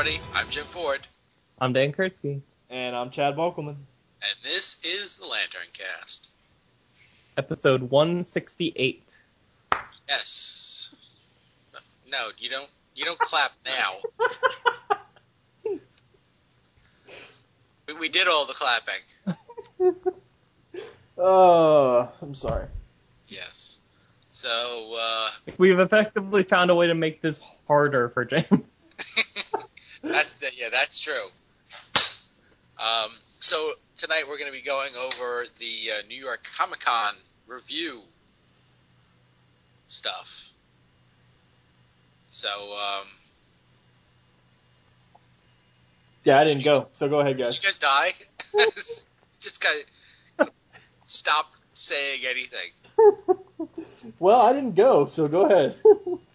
everybody. I'm Jim Ford, I'm Dan Kurtzky. And I'm Chad Volkelman. and this is the Lantern Cast. Episode 168. Yes. No, you don't. You don't clap now. We, we did all the clapping. Oh, I'm sorry. Yes. So, uh, We've effectively found a way to make this harder for James. that, that yeah, that's true. Um, so tonight we're going to be going over the uh, New York Comic Con review stuff. So, um, Yeah, I didn't go, so go ahead, did guys. you guys die? Just got stop saying anything. well, I didn't go, so go ahead.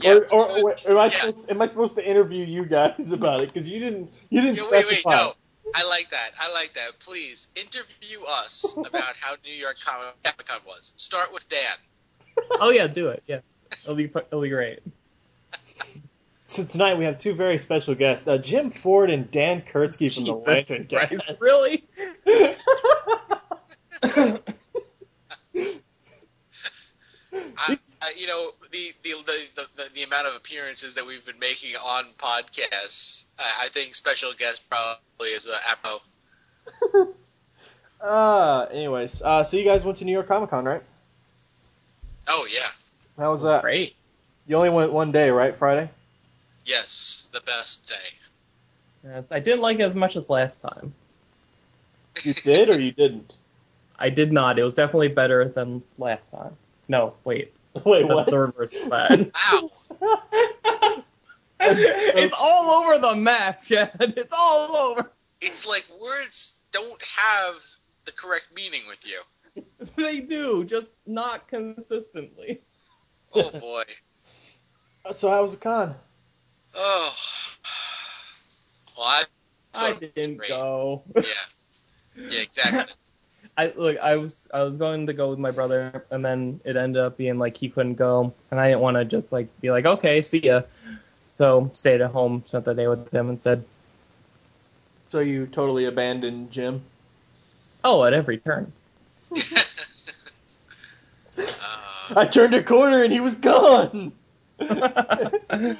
Yeah. or, or, or am I Yeah. supposed am I supposed to interview you guys about it? Because you didn't you didn't Yeah, wait, wait, specify. no. I like that. I like that. Please interview us about how New York Comic Con was. Start with Dan. oh yeah, do it. Yeah, it'll be it'll be great. So tonight we have two very special guests, uh, Jim Ford and Dan Kurtzky from the Jesus Lantern Christ, Cast. really? I, I, you know the the, the the the amount of appearances that we've been making on podcasts. I, I think special guest probably is a Apo. uh, anyways, uh, so you guys went to New York Comic Con, right? Oh yeah, How was that? Great. You only went one day, right? Friday. yes, the best day. Yes, I didn't like it as much as last time. You did or you didn't? I did not. It was definitely better than last time. No, wait. Wait, That's what? the reverse of that. Wow, it's all over the map, Chad. It's all over. it's like words don't have the correct meaning with you. They do, just not consistently. Oh boy. so how was the con? Oh. Well, I. I thought it was didn't go. Yeah. Yeah, exactly. I look, I was I was going to go with my brother, and then it ended up being like he couldn't go, and I didn't want to just like be like, okay, see ya. So stayed at home, spent the day with him instead. So you totally abandoned Jim? Oh, at every turn. uh, I turned a corner and he was gone. yeah.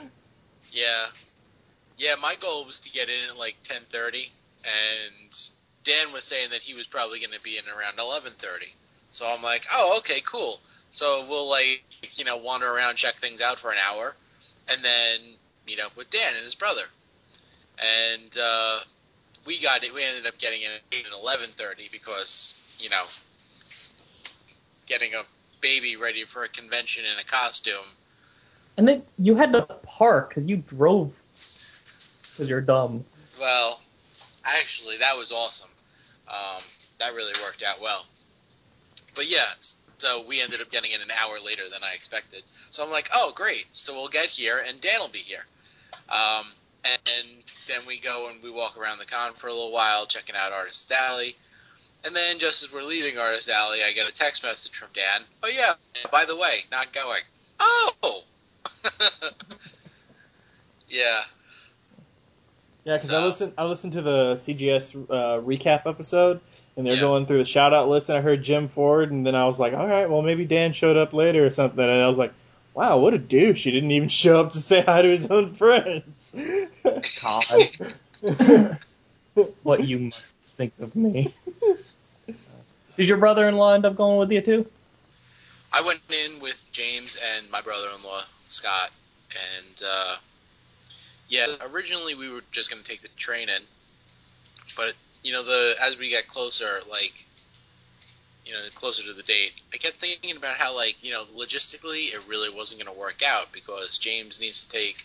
Yeah, my goal was to get in at like 10:30 and Dan was saying that he was probably going to be in around 11:30. So I'm like, "Oh, okay, cool." So we'll like, you know, wander around, check things out for an hour and then meet up with Dan and his brother. And uh we got it we ended up getting in at 11:30 because, you know, getting a baby ready for a convention in a costume and then you had to park because you drove because you're dumb. Well, actually, that was awesome. Um, that really worked out well. But yeah, so we ended up getting in an hour later than I expected. So I'm like, oh, great. So we'll get here, and Dan will be here. Um, and then we go and we walk around the con for a little while, checking out Artist Alley. And then just as we're leaving Artist Alley, I get a text message from Dan. Oh yeah, by the way, not going. Oh. yeah. Yeah, because I So- listened. I listened to the CGS uh, recap episode, and they're Yeah. going through the shout out list, and I heard Jim Ford, and then I was like, all right, well maybe Dan showed up later or something, and I was like, wow, what a douche! He didn't even show up to say hi to his own friends. God. what you must think of me. Did your brother-in-law end up going with you too? I went in with James and my brother-in-law Scott, and uh, yeah, originally we were just going to take the train in, but you know, the as we got closer, like you know, closer to the date, I kept thinking about how like you know, logistically, it really wasn't going to work out because James needs to take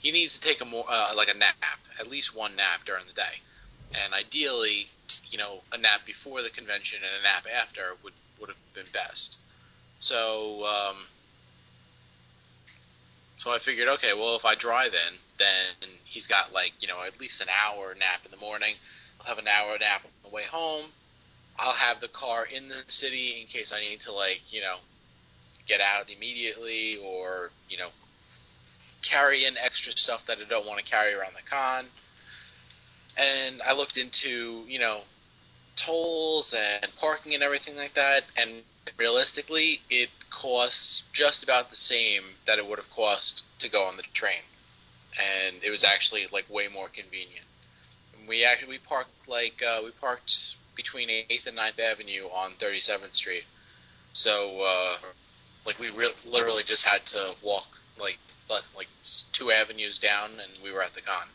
he needs to take a more uh, like a nap, at least one nap during the day, and ideally, you know, a nap before the convention and a nap after would would have been best. So, um, so I figured, okay, well, if I drive in, then he's got like, you know, at least an hour nap in the morning. I'll have an hour nap on the way home. I'll have the car in the city in case I need to, like, you know, get out immediately or, you know, carry in extra stuff that I don't want to carry around the con. And I looked into, you know, tolls and parking and everything like that, and realistically, it costs just about the same that it would have cost to go on the train. And it was actually like way more convenient. We actually we parked like uh, we parked between 8th and 9th Avenue on 37th Street. So uh, like we re- literally just had to walk like like two avenues down, and we were at the con.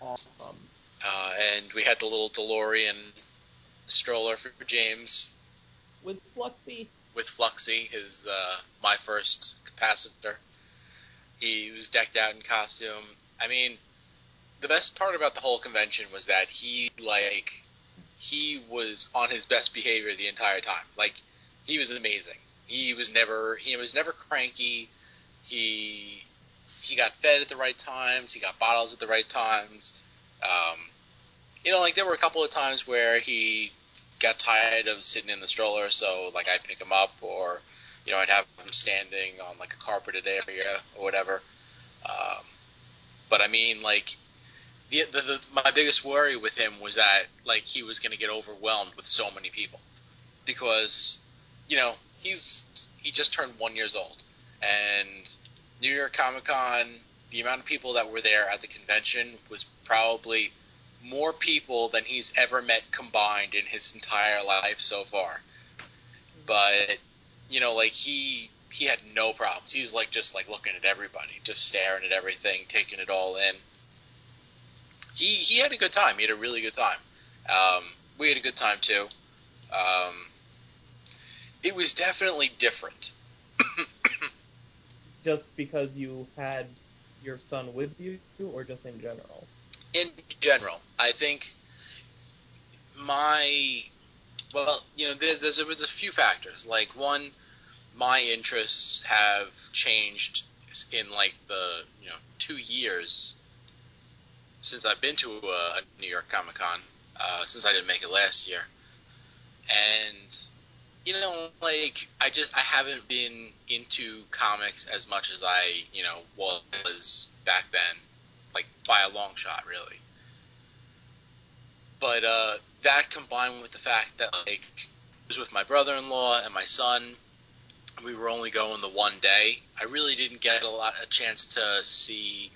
Awesome. Uh, and we had the little DeLorean stroller for James with Fluxy. With Fluxy, his uh, my first capacitor. He was decked out in costume. I mean, the best part about the whole convention was that he like he was on his best behavior the entire time. Like he was amazing. He was never he was never cranky. He he got fed at the right times. He got bottles at the right times. Um, you know, like there were a couple of times where he got tired of sitting in the stroller, so like I'd pick him up, or you know I'd have him standing on like a carpeted area or whatever. Um, but I mean, like the, the, the my biggest worry with him was that like he was going to get overwhelmed with so many people because you know he's he just turned one years old and New York Comic Con the amount of people that were there at the convention was probably more people than he's ever met combined in his entire life so far. But you know, like he he had no problems. He was like just like looking at everybody, just staring at everything, taking it all in. He he had a good time. He had a really good time. Um, we had a good time too. Um, it was definitely different. just because you had your son with you, or just in general? In general, I think my well, you know, there's there's, there's a few factors. Like one, my interests have changed in like the you know two years since I've been to a, a New York Comic Con. Uh, since I didn't make it last year, and you know, like I just I haven't been into comics as much as I you know was back then like by a long shot, really. But uh, that combined with the fact that like was with my brother-in-law and my son, we were only going the one day. I really didn't get a lot a chance to see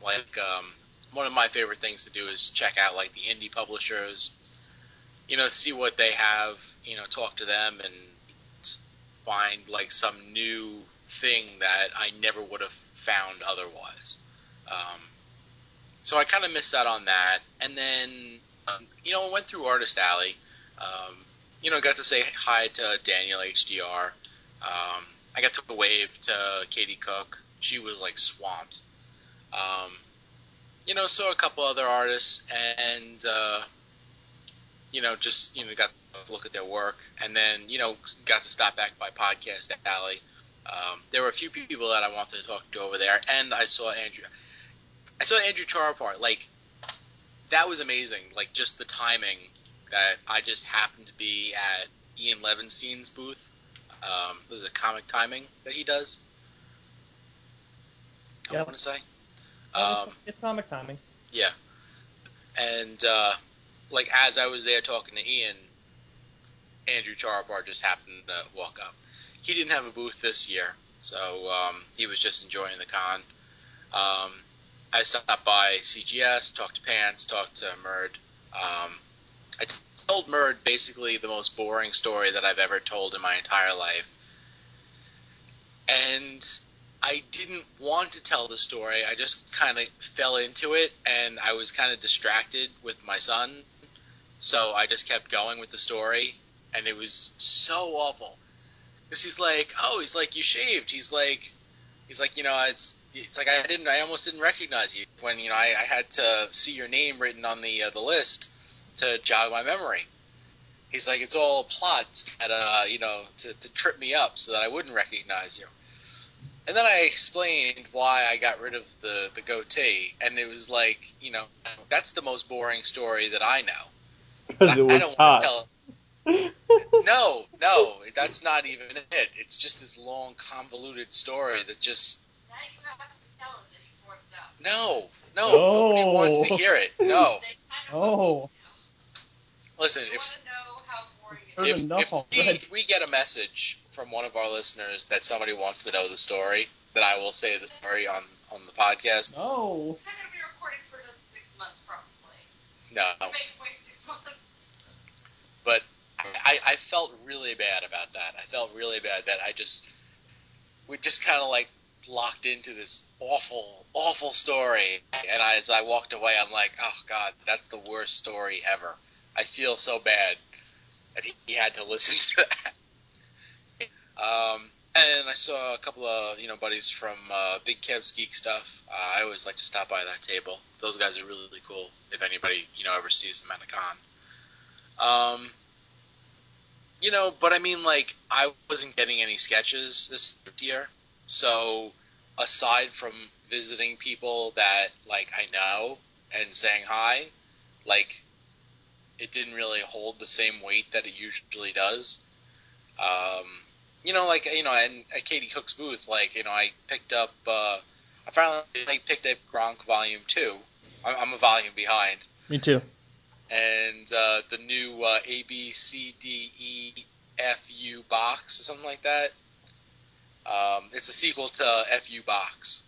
like um, one of my favorite things to do is check out like the indie publishers, you know, see what they have, you know, talk to them and find like some new thing that I never would have found otherwise. Um, so I kind of missed out on that. And then, um, you know, I went through Artist Alley. Um, you know, got to say hi to Daniel HDR. Um, I got to wave to Katie Cook. She was like swamped. Um, you know, saw a couple other artists and, uh, you know, just, you know, got to look at their work. And then, you know, got to stop back by Podcast Alley. Um, there were a few people that I wanted to talk to over there, and I saw Andrew. I saw Andrew Charapart. Like that was amazing. Like just the timing that I just happened to be at Ian Levinstein's booth. Um, there's a comic timing that he does. I yep. want to say. Um, it's comic timing. Yeah, and uh, like as I was there talking to Ian, Andrew Charapart just happened to walk up. He didn't have a booth this year, so um, he was just enjoying the con. Um, I stopped by CGS, talked to Pants, talked to Murd. Um, I told Murd basically the most boring story that I've ever told in my entire life. And I didn't want to tell the story. I just kind of fell into it, and I was kind of distracted with my son. So I just kept going with the story, and it was so awful. Because he's like, oh, he's like, you shaved. He's like, he's like, you know, it's it's like I didn't, I almost didn't recognize you when you know I, I had to see your name written on the uh, the list to jog my memory. He's like, it's all plots that uh, you know to, to trip me up so that I wouldn't recognize you. And then I explained why I got rid of the the goatee, and it was like, you know, that's the most boring story that I know. Because it was I don't hot. Tell, no, no, that's not even it. It's just this long, convoluted story that just Now you have to tell us that you formed up. No, no, nobody No. wants to hear it. No, Oh, listen, if want how boring it There's is. if, if we, we get a message from one of our listeners that somebody wants to know the story, then I will say the story on on the podcast. no. We're not going to be recording for another six months, probably. No, Maybe wait six months. but I, I felt really bad about that. I felt really bad that I just we just kind of like locked into this awful, awful story, and I, as I walked away, I'm like, oh god, that's the worst story ever. I feel so bad that he, had to listen to that. Um, and I saw a couple of you know buddies from uh, Big Kev's Geek Stuff. Uh, I always like to stop by that table. Those guys are really, really cool. If anybody you know ever sees them at a con. Um, you know, but I mean, like, I wasn't getting any sketches this year. So, aside from visiting people that, like, I know and saying hi, like, it didn't really hold the same weight that it usually does. Um, you know, like, you know, and at Katie Cook's booth, like, you know, I picked up, uh, I finally like, picked up Gronk Volume 2. I'm, I'm a volume behind Me too. And uh, the new uh, A B C D E F U box or something like that. Um, it's a sequel to FU box.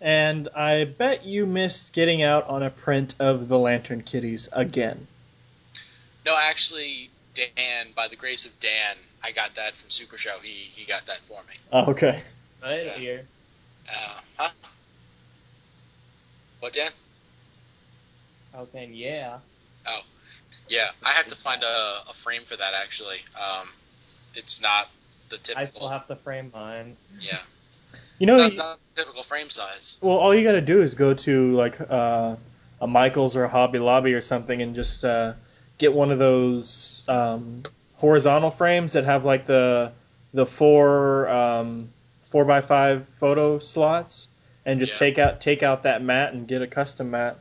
And I bet you missed getting out on a print of the Lantern Kitties again. No, actually, Dan, by the grace of Dan, I got that from Super Show. He he got that for me. Oh, okay. Right here. Uh, huh? What, Dan? I was saying, yeah. Yeah, I have to find a, a frame for that actually. Um, it's not the typical. I still have to frame mine. Yeah, You know, it's not, not the typical frame size. well, all you got to do is go to like uh, a Michaels or a Hobby Lobby or something, and just uh, get one of those um, horizontal frames that have like the the four um, four by five photo slots, and just Yeah. take out take out that mat and get a custom mat.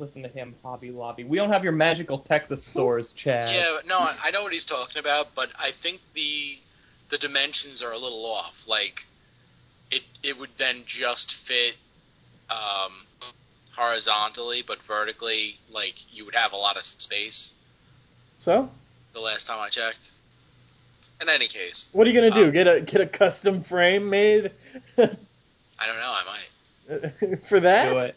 Listen to him, Hobby Lobby. We don't have your magical Texas stores, Chad. Yeah, no, I I know what he's talking about, but I think the the dimensions are a little off. Like it it would then just fit um, horizontally, but vertically, like you would have a lot of space. So, The last time I checked. In any case, what are you gonna do? Um, get a get a custom frame made I don't know. I might. for that?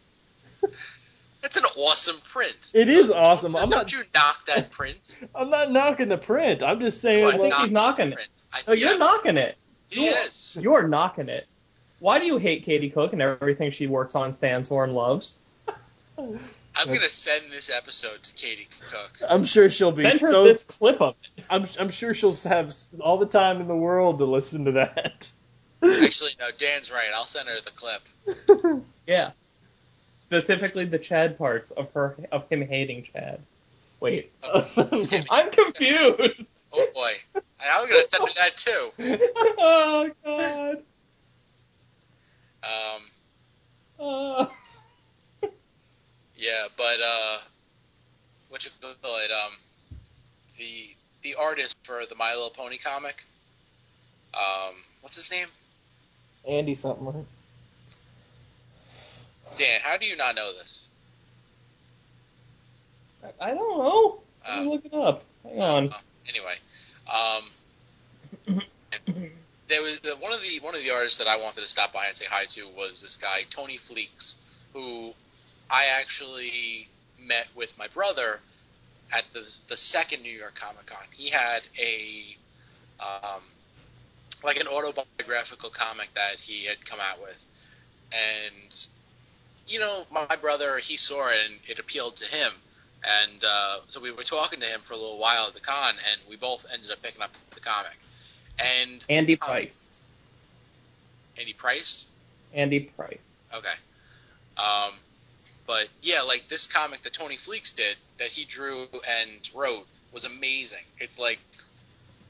Do it. It's an awesome print. It is Don't- awesome. Don't, I'm don't not- you knock that print? I'm not knocking the print. I'm just saying. You I think like, he's knocking it. I, No, you're knocking it. He is. You're knocking it. Why do you hate Katie Cook and everything she works on, stands for, and loves? I'm gonna send this episode to Katie Cook. I'm sure she'll be Send her so. this clip of it. I'm I'm sure she'll have all the time in the world to listen to that. Actually, no, Dan's right. I'll send her the clip. Yeah. Specifically the Chad parts of her of him hating Chad. Wait. I'm confused. Oh boy, and I'm gonna send her that too. oh god. Um, Uh, yeah, but uh, what you call it? Um, the the artist for the My Little Pony comic. Um, what's his name? Andy something. Right? Dan. How do you not know this? I don't know. Uh, look it up. Hang on. uh, anyway, um, there was the, one of the one of the artists that I wanted to stop by and say hi to was this guy Tony Fleecs, who I actually met with my brother at the the second New York Comic Con. He had a um, like an autobiographical comic that he had come out with, and you know my, brother he saw it and it appealed to him. And uh, so we were talking to him for a little while at the con, and we both ended up picking up the comic. And Andy um, Price. Andy Price. Andy Price. Okay. Um, but yeah, like this comic that Tony Fleecs did, that he drew and wrote, was amazing. It's like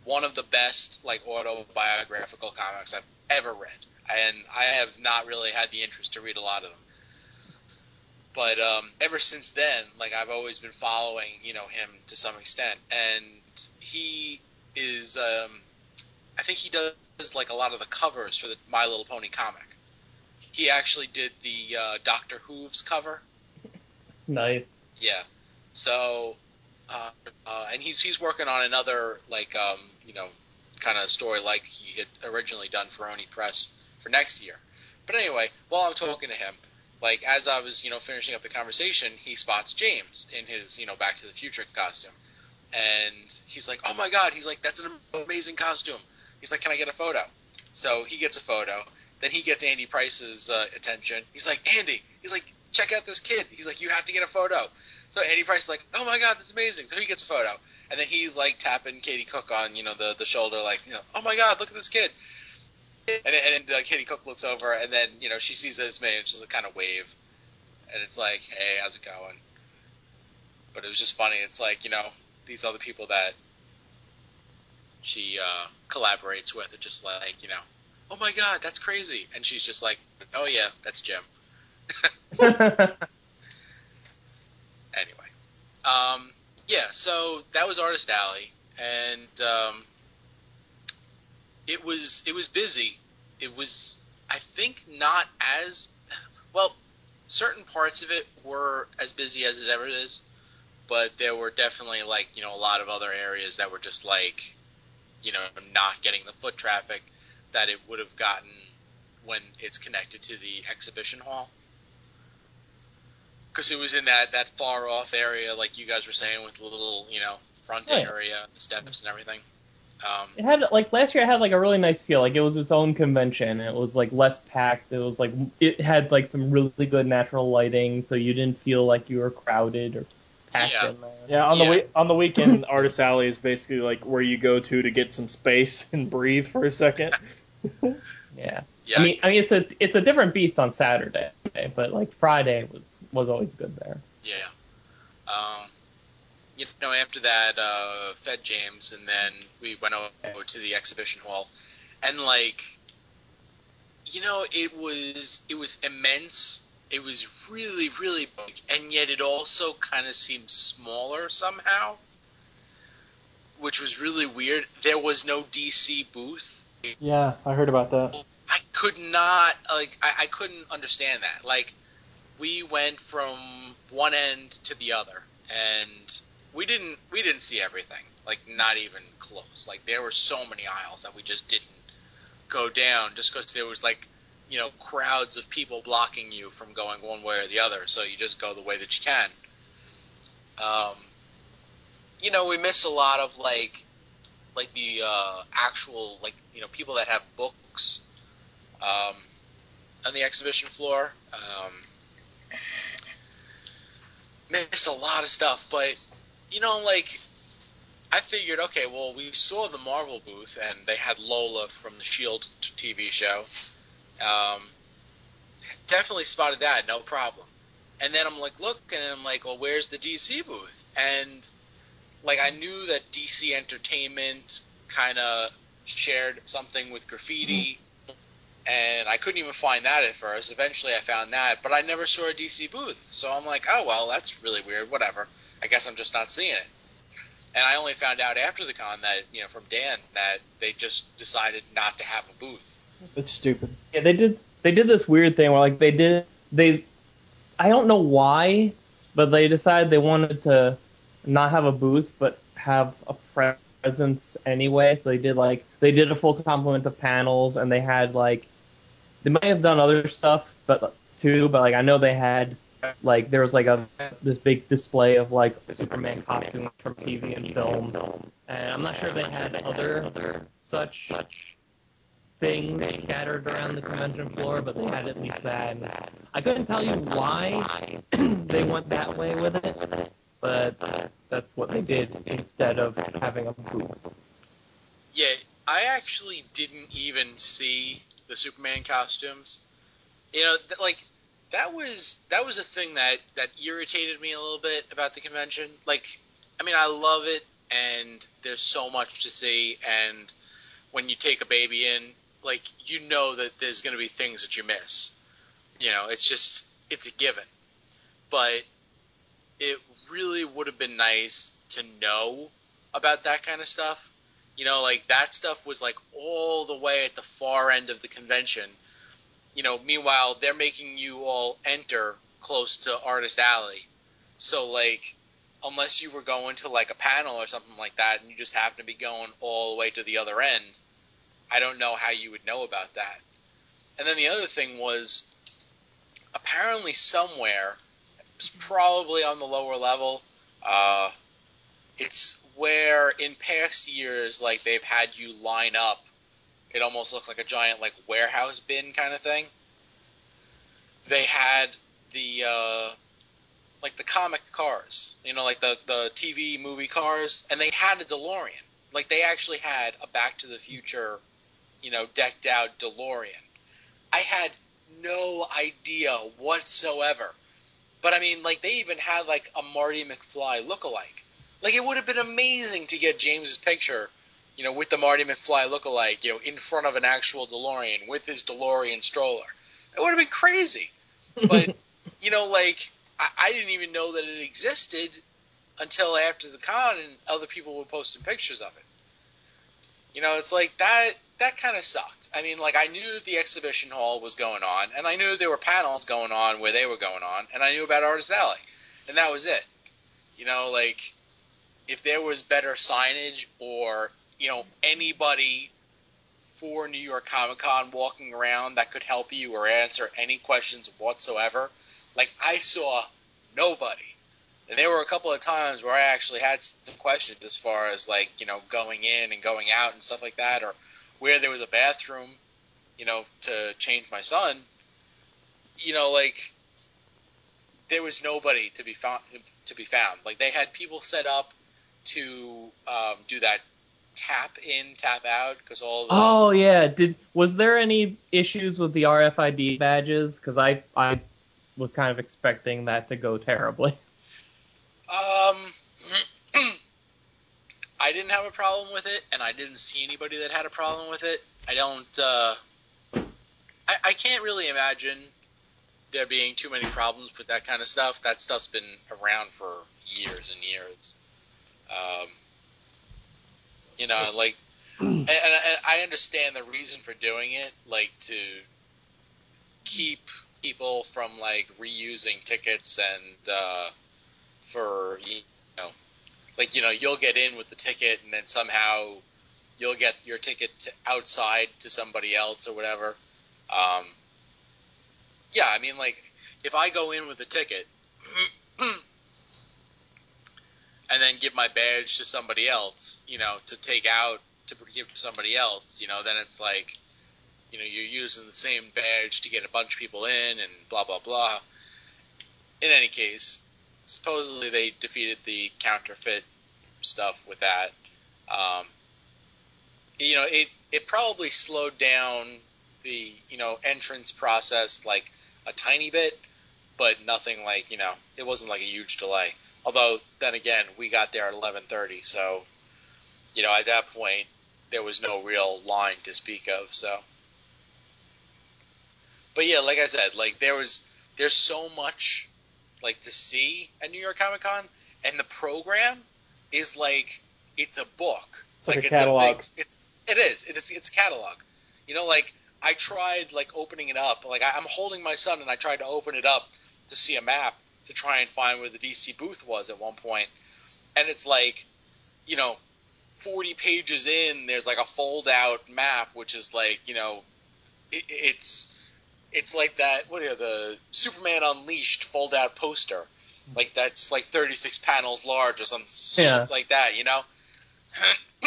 one of the best like autobiographical comics I've ever read, and I have not really had the interest to read a lot of them. But um, ever since then, like I've always been following, you know, him to some extent, and he is, um, I think he does like a lot of the covers for the My Little Pony comic. He actually did the uh, Doctor Who's cover. Nice. Yeah. So, uh, uh, and he's he's working on another like um, you know kind of story like he had originally done for Oni Press for next year. But anyway, while I'm talking to him, like as I was you know finishing up the conversation, he spots James in his you know Back to the Future costume, and he's like, "Oh my God!" He's like, "That's an amazing costume." He's like, "Can I get a photo?" So he gets a photo. Then he gets Andy Price's uh, attention. He's like, "Andy," he's like, "Check out this kid." He's like, "You have to get a photo." So Andy Price is like, "Oh my God, that's amazing!" So he gets a photo, and then he's like tapping Katie Cook on you know the the shoulder, like, you know, "Oh my God, look at this kid." And and uh, Katie Cook looks over, and then you know she sees that it's me, and she's like kind of wave, and it's like, "Hey, how's it going?" But it was just funny. It's like you know these other people that she uh, collaborates with are just like you know, "Oh my God, that's crazy," and she's just like, "Oh yeah, that's Jim." anyway, um, yeah, so that was Artist Alley, and um, it was it was busy. It was, I think, not as well. Certain parts of it were as busy as it ever is, but there were definitely like you know a lot of other areas that were just like, you know, not getting the foot traffic that it would have gotten when it's connected to the exhibition hall because it was in that that far off area, like you guys were saying, with the little you know front yeah. area, the steps and everything. Um, It had like last year. It had like a really nice feel. Like it was its own convention. It was like less packed. It was like it had like some really good natural lighting, so you didn't feel like you were crowded or packed Yeah. in there. Yeah, on the Yeah. we- on the weekend, Artist Alley is basically like where you go to to get some space and breathe for a second. Yeah. yeah, I mean, I mean, it's a it's a different beast on Saturday, but like Friday was was always good there. yeah. Um, you know, after that, uh, Fed James, and then we went over to the exhibition hall, and like, you know, it was it was immense. It was really, really big, and yet it also kind of seemed smaller somehow, which was really weird. There was no DC booth. Yeah, I heard about that. I could not like I, I couldn't understand that. Like we went from one end to the other and we didn't we didn't see everything. Like not even close. Like there were so many aisles that we just didn't go down just because there was like you know crowds of people blocking you from going one way or the other. So you just go the way that you can. Um, you know we miss a lot of like like the uh, actual like you know people that have books um, on the exhibition floor. Um, a lot of stuff, but you know, like I figured, okay, well, we saw the Marvel booth and they had Lola from the Shield TV show. Um, definitely spotted that, no problem. And then I'm like, look, and I'm like, well, where's the DC booth? And like I knew that DC Entertainment kind of shared something with Graphitti, and I couldn't even find that at first. Eventually, I found that, but I never saw a DC booth. So I'm like, oh well, that's really weird. Whatever. I guess I'm just not seeing it. And I only found out after the con that you know from Dan that they just decided not to have a booth. That's stupid. Yeah, they did they did this weird thing where like they did they I don't know why, but they decided they wanted to not have a booth but have a presence anyway. So they did like they did a full complement of panels and they had like they might have done other stuff but too, but like I know they had like there was like a this big display of like Superman costumes from TV and film, and I'm not sure if they had other such such things scattered around the convention floor, but they had at least that. And I couldn't tell you why they went that way with it, but that's what they did instead of having a booth. Yeah, I actually didn't even see the Superman costumes. You know, th- like that was that was a thing that that irritated me a little bit about the convention. Like, I mean, I love it, and there's so much to see, and when you take a baby in, like you know that there's going to be things that you miss. You know, it's just it's a given. But it really would have been nice to know about that kind of stuff You know, like that stuff was like all the way at the far end of the convention. You know, meanwhile they're making you all enter close to Artist Alley. So like unless you were going to like a panel or something like that and you just happen to be going all the way to the other end, I don't know how you would know about that. And then the other thing was apparently somewhere, it's probably on the lower level, uh, it's where in past years, like they've had you line up. It almost looks like a giant like warehouse bin kind of thing. They had the uh, like the comic cars, you know, like the the TV movie cars, and they had a DeLorean. Like they actually had a Back to the Future, you know, decked out DeLorean. I had no idea whatsoever. But I mean, like they even had like a Marty McFly lookalike. Like it would have been amazing to get James's picture, you know, with the Marty McFly lookalike, you know, in front of an actual DeLorean with his DeLorean stroller. It would have been crazy. But you know, like I, I didn't even know that it existed until after the con and other people were posting pictures of it. You know, it's like that that kind of sucked. I mean, like I knew the exhibition hall was going on, and I knew there were panels going on where they were going on, and I knew about Artist Alley, and that was it. You know, like if there was better signage or you know anybody for New York Comic Con walking around that could help you or answer any questions whatsoever, like I saw nobody. And there were a couple of times where I actually had some questions as far as like, you know, going in and going out and stuff like that, or where there was a bathroom, you know, to change my son. You know, like there was nobody to be found to be found. Like they had people set up to um, do that tap in, tap out because all. The, Oh yeah, did was there any issues with the RFID badges? Because I I was kind of expecting that to go terribly. Um, I didn't have a problem with it, and I didn't see anybody that had a problem with it. I don't. Uh, I, I can't really imagine there being too many problems with that kind of stuff. That stuff's been around for years and years. Um, you know, like, and, and I understand the reason for doing it, like to keep people from like reusing tickets and uh, for you know, like you know, you'll get in with the ticket and then somehow you'll get your ticket to outside to somebody else or whatever. Um, yeah, I mean, like if I go in with a ticket and then give my badge to somebody else, you know, to take out to give to somebody else, you know, then it's like, you know, you're using the same badge to get a bunch of people in and blah blah blah. In any case, supposedly they defeated the counterfeit stuff with that. Um, you know, it it probably slowed down the you know entrance process like a tiny bit, but nothing like you know it wasn't like a huge delay. Although then again, we got there at 11:30, so you know at that point there was no real line to speak of. So, but yeah, like I said, like there was there's so much like to see at New York Comic Con, and the program is like it's a book. It's like a catalog. big, it's it is it is it's a catalog. You know, like I tried like opening it up. Like I, I'm holding my son, and I tried to open it up to see a map to try and find where the DC booth was at one point, and it's like, you know, 40 pages in, there's like a fold out map, which is like, you know, it, it's it's like that. What are you, the Superman Unleashed fold out poster? Like that's like 36 panels large or some Yeah. shit like that, you know.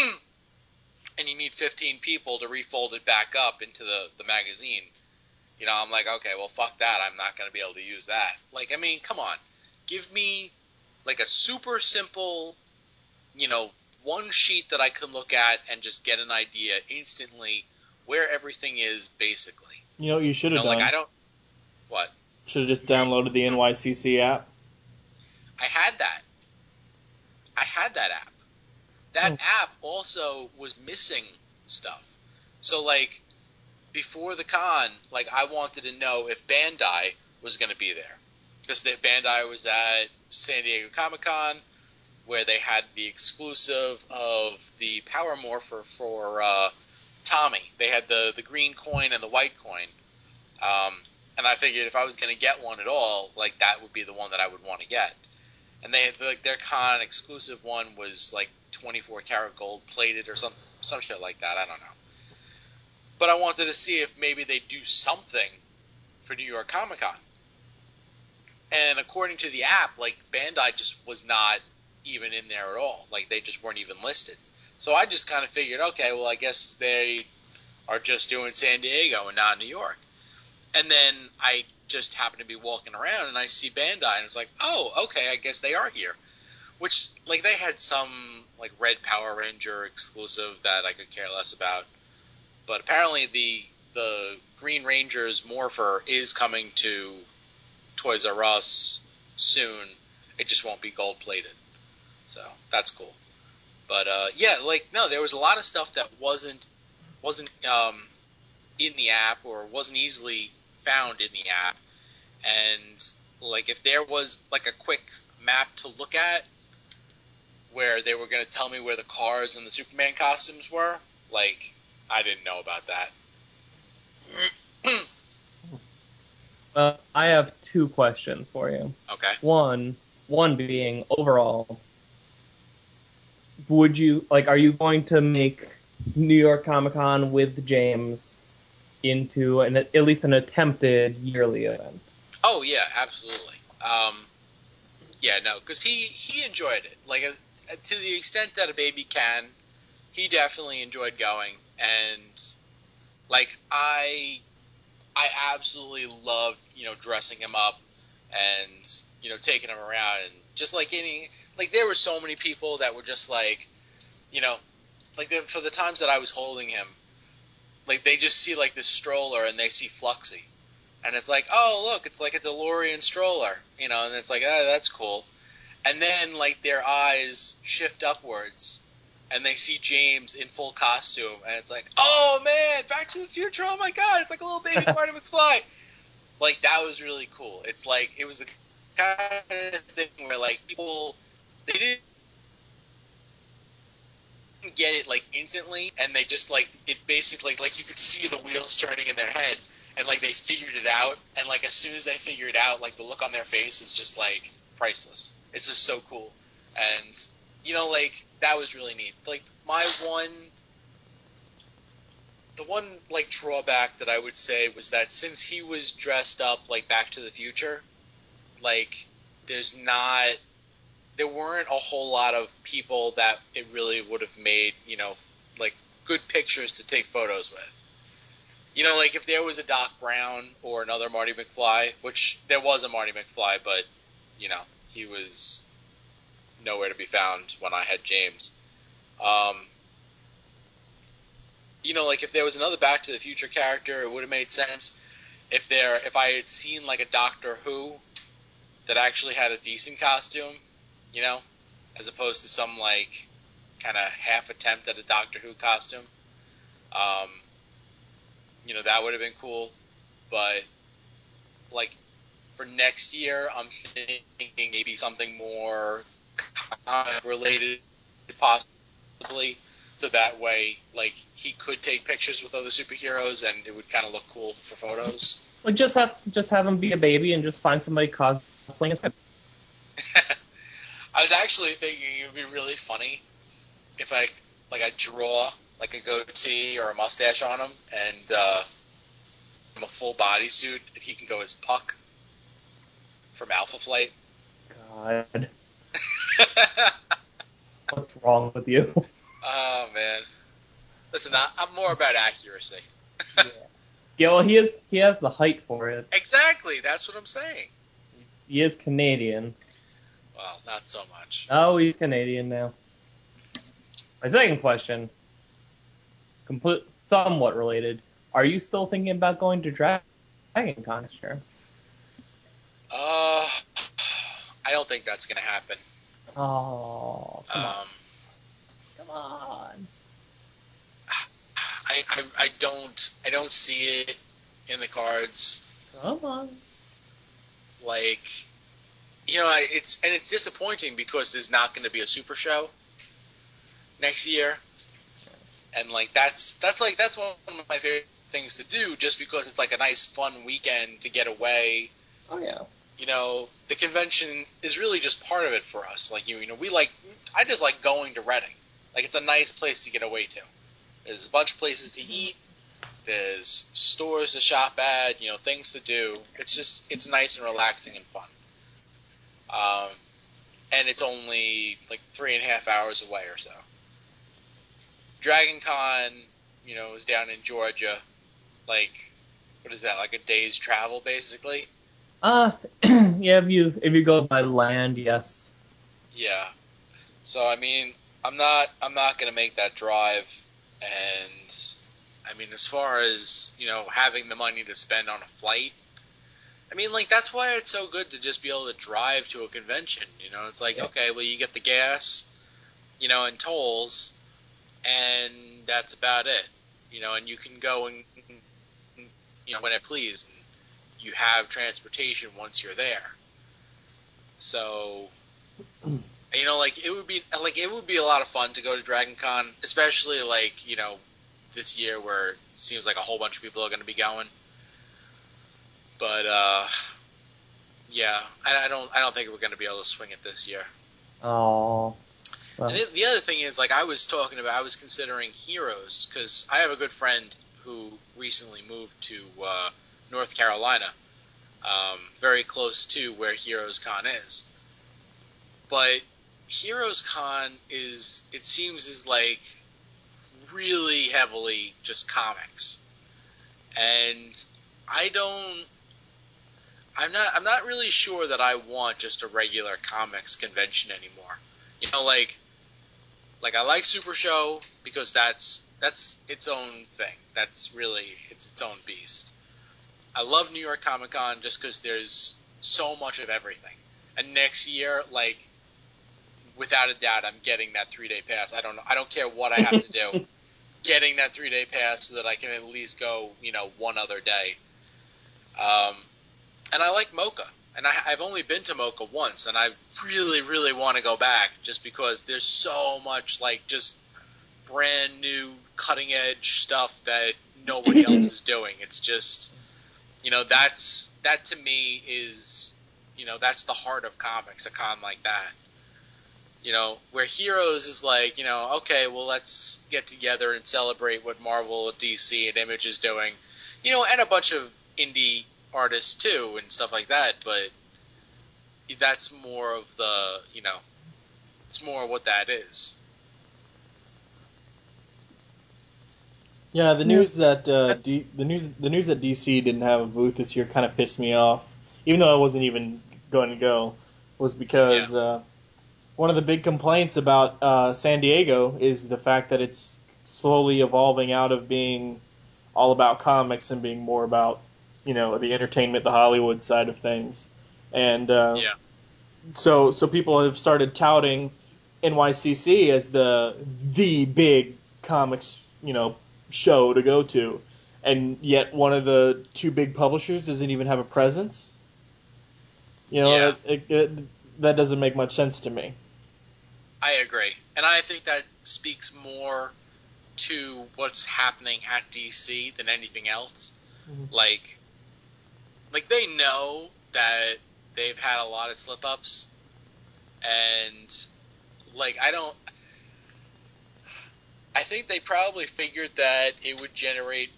and you need 15 people to refold it back up into the the magazine. You know, I'm like, okay, well, fuck that. I'm not going to be able to use that. Like, I mean, come on. Give me, like, a super simple, you know, one sheet that I can look at and just get an idea instantly where everything is, basically. You know you should You have know, done? like, I don't. What? Should have just downloaded the NYCC app. I had that. I had that app. That oh. app also was missing stuff. So like before the con, like I wanted to know if Bandai was going to be there because Bandai was at San Diego Comic Con. where they had the exclusive of the Power Morpher for uh, Tommy. They had the the green coin and the white coin. Um, and I figured if I was going to get one at all, like that would be the one that I would want to get. And they like their con exclusive one was like 24 karat gold plated or some some shit like that. I don't know. But I wanted to see if maybe they do something for New York Comic Con. And according to the app, like Bandai just was not even in there at all. Like they just weren't even listed. So I just kind of figured, okay, well I guess they are just doing San Diego and not New York. And then I just happened to be walking around and I see Bandai and it's like, oh, okay, I guess they are here. Which like they had some like Red Power Ranger exclusive that I could care less about, but apparently the the Green Ranger's Morpher is coming to Toys R Us soon. It just won't be gold plated, so that's cool. But uh, yeah, like no, there was a lot of stuff that wasn't wasn't um, in the app or wasn't easily found in the app, and like if there was like a quick map to look at where they were going to tell me where the cars and the Superman costumes were, like I didn't know about that. Uh, I have two questions for you. okay. One, one being overall, would you like? Are you going to make New York Comic Con with James into an at least an attempted yearly event? Oh yeah, absolutely. Um, yeah, no, because he he enjoyed it. Like uh, to the extent that a baby can, he definitely enjoyed going, and like I I absolutely loved you know dressing him up and you know taking him around and just like any like there were so many people that were just like you know like the, for the times that I was holding him like they just see like this stroller and they see Fluxy. And it's like oh look it's like a DeLorean stroller you know and it's like oh that's cool. And then like their eyes shift upwards and they see James in full costume and it's like oh man Back to the Future oh my god it's like a little baby Marty McFly. Like that was really cool. It's like it was the kind of thing where like people they didn't get it like instantly and they just like it basically like you could see the wheels turning in their head and like they figured it out and like as soon as they figure it out like the look on their face is just like priceless. It's just so cool. And you know like that was really neat. Like my one the one like drawback that i would say was that since he was dressed up like back to the future like there's not there weren't a whole lot of people that it really would have made you know like good pictures to take photos with. You know like if there was a doc brown or another marty mcfly which there was a marty mcfly but you know he was nowhere to be found when i had james um, you know like if there was another back to the future character it would have made sense if there if i had seen like a doctor who that actually had a decent costume, you know, as opposed to some like kind of half attempt at a Doctor Who costume. Um, you know, that would have been cool, but like for next year, I'm thinking maybe something more comic related, possibly. So that way, like he could take pictures with other superheroes, and it would kind of look cool for photos. Like just have just have him be a baby and just find somebody cosplaying as him. I was actually thinking it would be really funny if I like I draw like a goatee or a mustache on him and uh, him a full bodysuit and he can go as Puck from Alpha Flight. God, what's wrong with you? oh man, listen, I, I'm more about accuracy. yeah, well, he is he has the height for it. Exactly, that's what I'm saying. He is Canadian. Well, not so much. Oh, he's Canadian now. My second question, complete, somewhat related. Are you still thinking about going to Dra- Dragon Con this year? Uh, I don't think that's gonna happen. Oh, come on, Um, come on. I, I I don't I don't see it in the cards. Come on. Like, you know, I- it's and it's disappointing because there's not going to be a super show next year, and like that's that's like that's one of my favorite things to do, just because it's like a nice fun weekend to get away. Oh yeah. You know, the convention is really just part of it for us. Like you, you know, we like I just like going to Reading. Like it's a nice place to get away to. There's a bunch of places to eat. There's stores to shop at. You know, things to do. It's just it's nice and relaxing and fun. Um, and it's only like three and a half hours away or so. Dragon Con, you know, is down in Georgia. Like, what is that? Like a day's travel, basically. Uh, yeah. If you if you go by land, yes. Yeah. So I mean, I'm not I'm not gonna make that drive, and I mean, as far as you know, having the money to spend on a flight, I mean, like that's why it's so good to just be able to drive to a convention. You know, it's like Yeah. okay, well, you get the gas, you know, and tolls, and that's about it. You know, and you can go and you know whenever you please. You have transportation once you're there. So you know, like it would be like it would be a lot of fun to go to Dragon Con, especially like you know this year where it seems like a whole bunch of people are going to be going. But uh, yeah, I, I don't I don't think we're going to be able to swing it this year. Oh. And the, the other thing is, like I was talking about, I was considering Heroes because I have a good friend who recently moved to uh, North Carolina, um, very close to where Heroes Con is. But Heroes Con is, it seems, is like really heavily just comics, and I don't. I'm not. I'm not really sure that I want just a regular comics convention anymore. You know, like like I like Super Show because that's that's its own thing. That's really it's its own beast. I love New York Comic Con just because there's so much of everything. And next year, like without a doubt, I'm getting that three day pass. I don't know. I don't care what I have to do. getting that three day pass so that I can at least go, you know, one other day. Um, and I like MoCCA and I, I've only been to MoCCA once, and I really, really want to go back just because there's so much like just brand new, cutting edge stuff that nobody else is doing. It's just, you know, that's that to me is, you know, that's the heart of comics, a con like that. You know, where Heroes is like, you know, okay, well, let's get together and celebrate what Marvel, DC, and Image is doing, you know, and a bunch of indie artists too and stuff like that, but that's more of the, you know, it's more what that is. Yeah, the news that uh, D- the news the news that DC didn't have a booth this year kind of pissed me off. Even though I wasn't even going to go, was because uh, one of the big complaints about uh, San Diego is the fact that it's slowly evolving out of being all about comics and being more about you know the entertainment, the Hollywood side of things. And uh, Yeah. so so people have started touting NYCC as the the big comics you know show to go to, and yet one of the two big publishers doesn't even have a presence. You know, Yeah. it, it, it, that doesn't make much sense to me. I agree. And I think that speaks more to what's happening at DC than anything else. Mhm. Like like they know that they've had a lot of slip ups and like I don't I think they probably figured that it would generate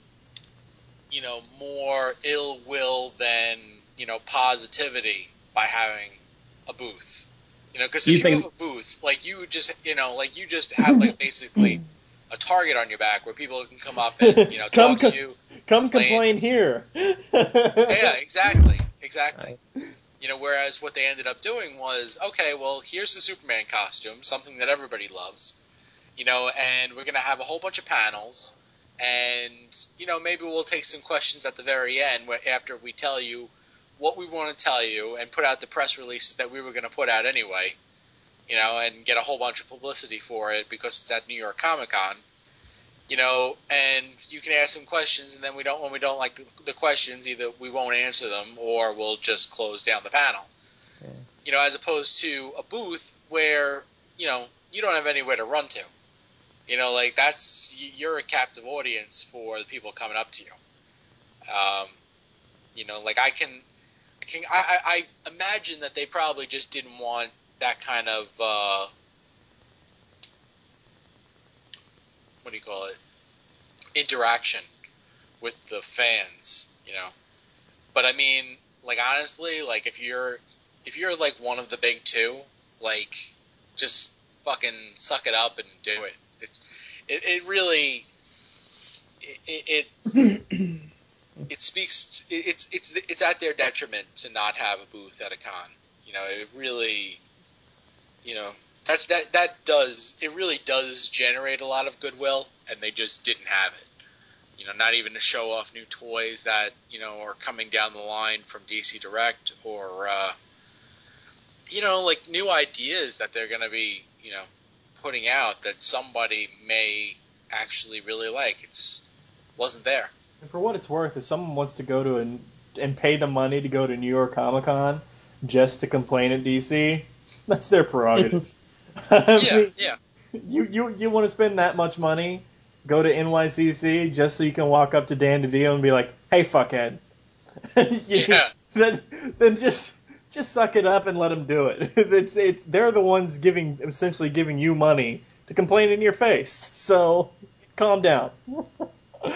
you know more ill will than you know positivity by having a booth. You know, because if you think- have a booth, like you just, you know, like you just have like basically a target on your back where people can come up and you know Come talk to you. Come Complain. complain here. Yeah, exactly, exactly. Right. You know, whereas what they ended up doing was, okay, well, here's the Superman costume, something that everybody loves. You know, and we're gonna have a whole bunch of panels, and you know, maybe we'll take some questions at the very end, where after we tell you what we want to tell you and put out the press releases that we were gonna put out anyway. You know, and get a whole bunch of publicity for it because it's at New York Comic Con. You know, and you can ask some questions, and then we don't when we don't like the, the questions, either we won't answer them or we'll just close down the panel. Yeah. you know, as opposed to a booth where you know you don't have anywhere to run to. You know, like that's you're a captive audience for the people coming up to you. Um, you know, like I can, I can, I, I imagine that they probably just didn't want that kind of uh, what do you call it interaction with the fans, you know. But I mean, like honestly, like if you're if you're like one of the big two, like just fucking suck it up and do it. It's it, it really it it, it speaks it, it's it's it's at their detriment to not have a booth at a con. You know, it really you know that's that that does it really does generate a lot of goodwill and they just didn't have it you know, not even to show off new toys that you know are coming down the line from DC Direct or uh, you know, like new ideas that they're going to be you know putting out that somebody may actually really like. It's wasn't there. And for what it's worth, if someone wants to go to an and pay the money to go to New York Comic Con just to complain at DC, that's their prerogative. yeah, mean, yeah. You you you want to spend that much money go to NYCC just so you can walk up to Dan DiDio and be like, "Hey, fuckhead." yeah. Then then just just suck it up and let them do it. it's it's they're the ones giving essentially giving you money to complain in your face. So calm down.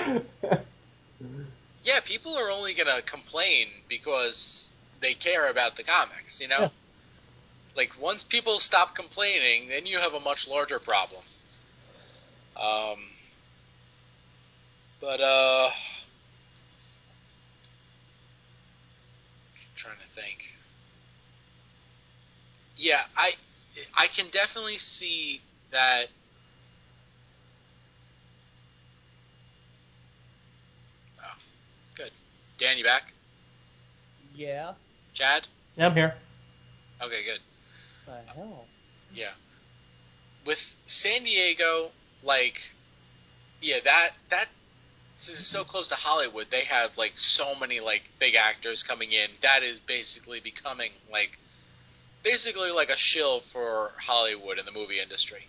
yeah, people are only gonna complain because they care about the comics. You know. Yeah. Like once people stop complaining, then you have a much larger problem. Um, but uh, trying to think. Yeah, I I can definitely see that. Oh, good. Dan, you back? Yeah. Chad? Yeah, I'm here. Okay, good. The hell? Yeah. With San Diego, like, yeah, that that since it's so close to Hollywood, they have like so many like big actors coming in. That is basically becoming like basically like a shill for Hollywood and the movie industry,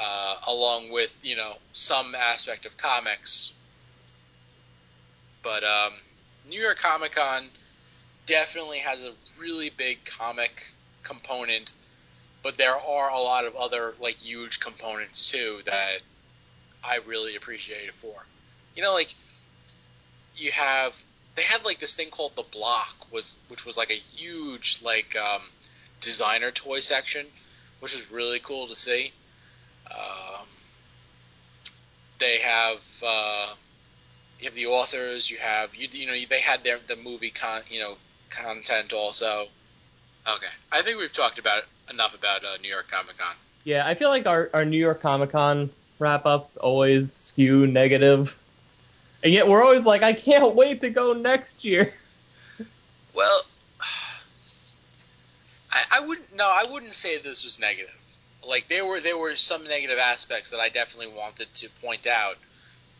uh, along with you know some aspect of comics. But um, New York Comic Con definitely has a really big comic component, but there are a lot of other like huge components too that I really appreciate it for you know, like you have they had like this thing called the Block was which was like a huge like um, designer toy section, which was really cool to see. Um, they have uh, you have the authors, you have you you know they had their the movie con you know content also. Okay, I think we've talked about enough about uh, New York Comic Con. Yeah, I feel like our our New York Comic Con wrap ups always skew. And yet we're always like, I can't wait to go next year. Well, I, I wouldn't. No, I wouldn't say this was negative. Like there were there were some negative aspects that I definitely wanted to point out,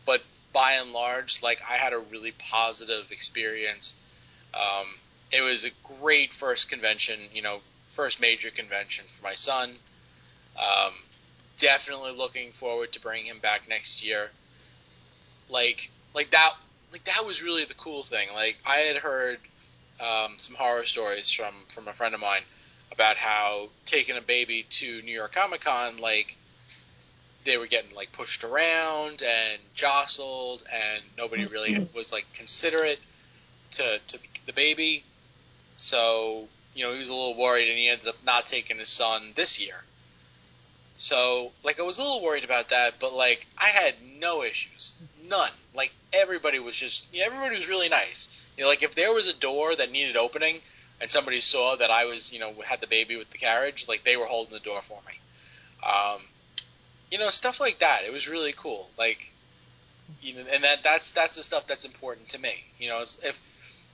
but by and large, like I had a really positive experience. Um, it was a great first convention, you know, first major convention for my son. Um, definitely looking forward to bringing him back next year. Like like that like that was really the cool thing. Like I had heard um, some horror stories from from a friend of mine about how taking a baby to New York Comic Con, like they were getting like pushed around and jostled, and nobody really mm-hmm. was like considerate to to the baby. So you know he was a little worried, and he ended up not taking his son this year. So, like, I was a little worried about that, but like, I had no issues, none. Like, everybody was just, yeah, everybody was really nice. You know, like if there was a door that needed opening, and somebody saw that I was, you know, had the baby with the carriage, like they were holding the door for me. Um, you know, stuff like that. It was really cool. Like, you know, and that that's that's the stuff that's important to me. You know, if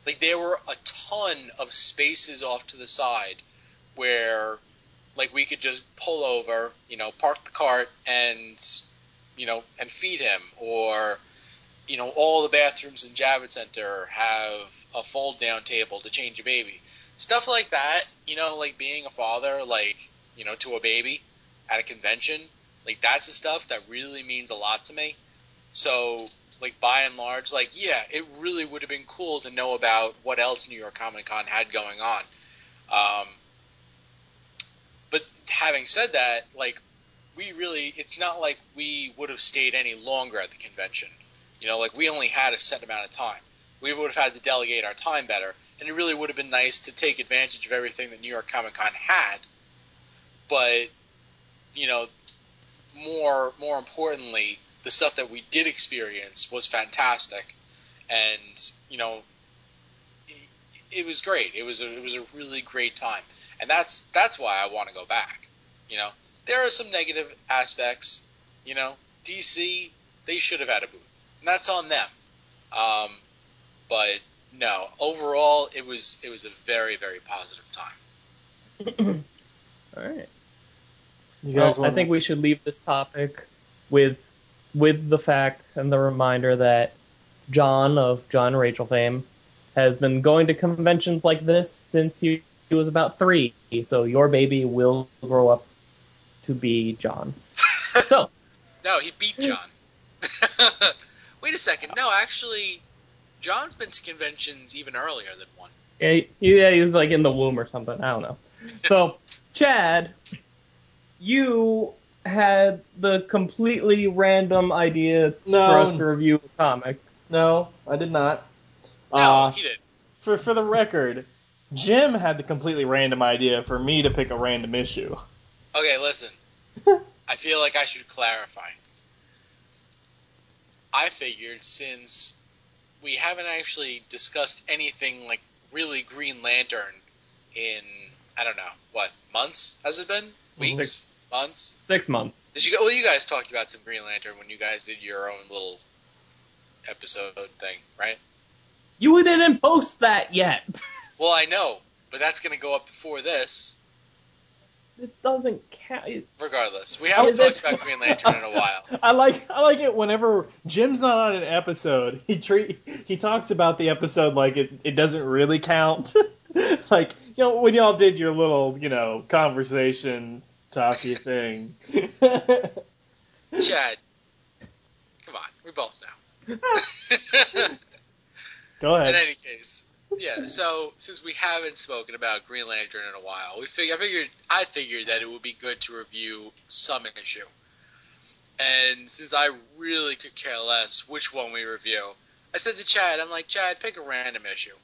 like there were a ton of spaces off to the side where like we could just pull over, you know, park the cart and you know and feed him, or you know all the bathrooms in Javits Center have a fold down table to change a baby. Stuff like that, you know, like being a father, like you know, to a baby at a convention, like that's the stuff that really means a lot to me. So, like by and large, like yeah, it really would have been cool to know about what else New York Comic Con had going on. Um, but having said that, like we really, it's not like we would have stayed any longer at the convention. You know, like we only had a set amount of time. We would have had to delegate our time better, and it really would have been nice to take advantage of everything that New York Comic Con had. But you know, more more importantly, the stuff that we did experience was fantastic, and you know, it, it was great. It was a, it was a really great time, and that's that's why I want to go back. You know, there are some negative aspects. You know, DC they should have had a booth, and that's on them. Um, but no, overall it was it was a very very positive time. All right. You Well, guys I want think we should leave this topic with with the fact and the reminder that John of John Rachel fame has been going to conventions like this since he, he was about three. So your baby will grow up to be John. So No, he beat John. Wait a second. No, actually, John's been to conventions even earlier than one. yeah, he, yeah, he was like in the womb or something. I don't know. So Chad, you had the completely random idea No. for us to review a comic. No, I did not. No, Uh, he did. for for the record, Jim had the completely random idea for me to pick a random issue. Okay, listen. I feel like I should clarify. I figured since we haven't actually discussed anything like really Green Lantern in I don't know what months has it been? Weeks, Six. months? Six months. Did you? Well, you guys talked about some Green Lantern when you guys did your own little episode thing, right? You didn't post that yet. Well, I know, but that's going to go up before this. It doesn't count. Regardless, we haven't Oh, talked about Green Lantern in a while. I like I like it whenever Jim's not on an episode. He treat he talks about the episode like it, it doesn't really count. like you know when y'all did your little you know conversation talky thing. Chad, come on, we both know. Go ahead. In any case, yeah. So since we haven't spoken about Green Lantern in a while, we fig- I figured I figured that it would be good to review some issue. And since I really could care less which one we review, I said to Chad, I'm like, Chad, pick a random issue.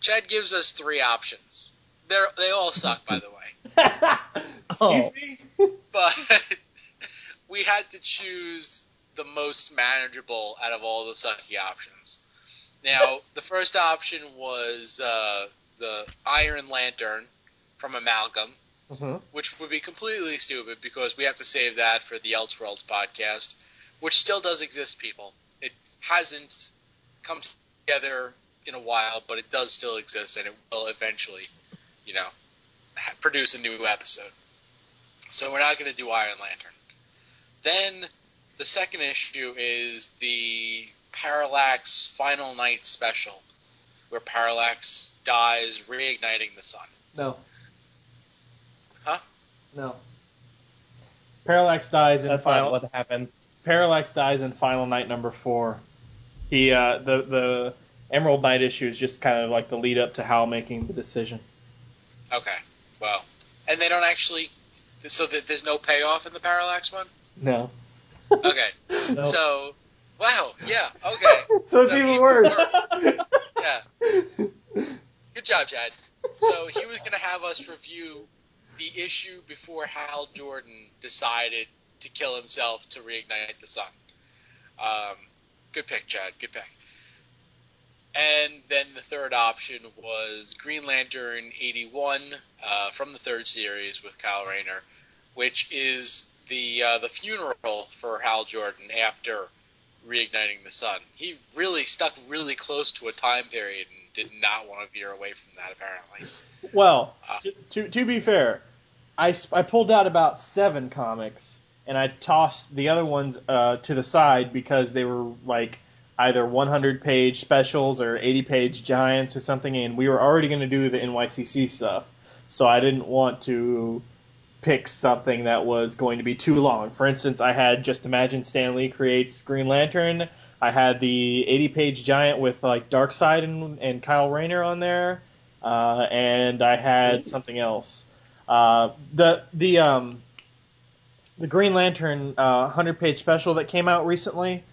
Chad gives us three options. They're they all suck, by the way. Excuse Oh. me. but we had to choose the most manageable out of all the sucky options. Now, the first option was uh, the Iron Lantern from Amalgam, Mhm. which would be completely stupid because we have to save that for the Elseworlds podcast, which still does exist, people. It hasn't come together in a while, but it does still exist, and it will eventually, you know, produce a new episode. So we're not going to do Iron Lantern. Then the second issue is the Parallax Final Night Special, where Parallax dies reigniting the sun. No. Huh? No. Parallax dies in That's final. not what happens. Parallax dies in Final Night number four. He uh, the the Emerald Night issue is just kind of like the lead up to Hal making the decision. Okay, well, and they don't actually, so that there's no payoff in the Parallax one. No. Okay, Nope. so wow, yeah, okay, so it's even worse. yeah, good job, Chad. So he was gonna have us review the issue before Hal Jordan decided to kill himself to reignite the sun. Um, good pick, Chad. Good pick. And then the third option was Green Lantern 81 uh, from the third series with Kyle Rayner, which is the uh, the funeral for Hal Jordan after reigniting the sun. He really stuck really close to a time period and did not want to veer away from that apparently. Well, Uh. to, to to be fair, I I pulled out about seven comics and I tossed the other ones uh, to the side because they were like either 100 page specials or 80 page giants or something, and we were already going to do the NYCC stuff. So I didn't want to pick something that was going to be too long. For instance, I had Just Imagine Stan Lee creates Green Lantern. I had the 80 page giant with like Darkseid and, and Kyle Rayner on there, uh, and I had something else. Uh, the the um, the Green Lantern uh, 100 page special that came out recently,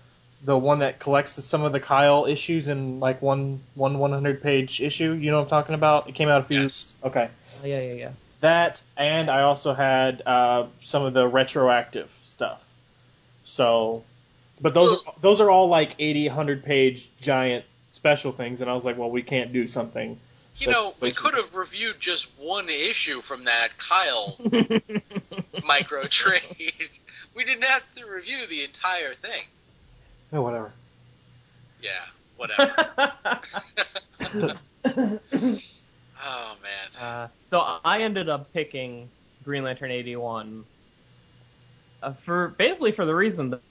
the one that collects the, some of the Kyle issues in like one one 100 page issue. You know what I'm talking about? It came out a few. Yes. Okay. Oh, yeah, yeah, yeah. That and I also had uh, some of the retroactive stuff. So, but those are, those are all like 80, 100 page giant special things, and I was like, well, we can't do something. You know, we could have reviewed just one issue from that Kyle micro trade. we didn't have to review the entire thing. Oh, whatever. Yeah, whatever. oh man. Uh, so I ended up picking Green Lantern 81 uh, for basically for the reason that,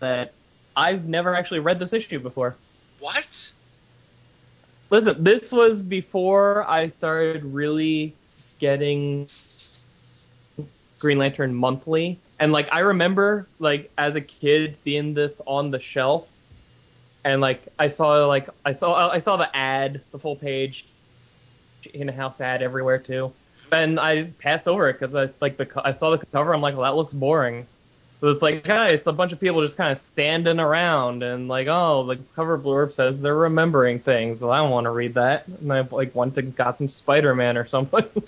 that I've never actually read this issue before. What? Listen, this was before I started really getting Green Lantern monthly, and like I remember like as a kid seeing this on the shelf, and like I saw like I saw I saw the ad, the full page, in a house ad everywhere too, and I passed over it because I like the co- I saw the cover, I'm like, well that looks boring. So it's like, guys, it's a bunch of people just kind of standing around and like, oh, the cover blurb says they're remembering things. Well, I don't want to read that. And I like went to got some Spider-Man or something.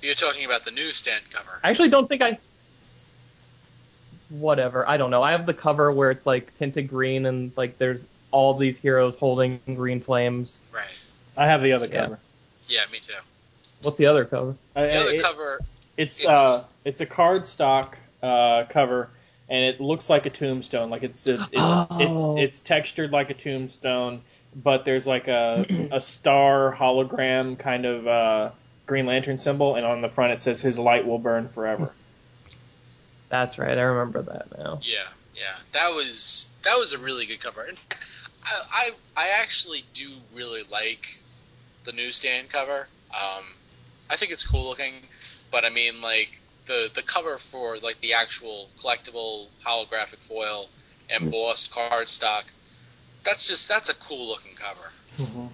You're talking about the newsstand cover. I actually don't think I. Whatever, I don't know. I have the cover where it's like tinted green and like there's all these heroes holding green flames. Right. I have the other Yeah. cover. Yeah, me too. What's the other cover? I- The other it- cover. It's It's- uh, it's a cardstock uh, cover, and it looks like a tombstone. Like it's it's it's, Oh. it's it's textured like a tombstone, but there's like a a star hologram kind of uh, Green Lantern symbol, and on the front it says "His light will burn forever." That's right, I remember that now. Yeah, yeah. That was that was a really good cover. And I I, I actually do really like the newsstand cover. Um, I think it's cool looking, but I mean like the the cover for like the actual collectible holographic foil embossed cardstock. That's just that's a cool looking cover.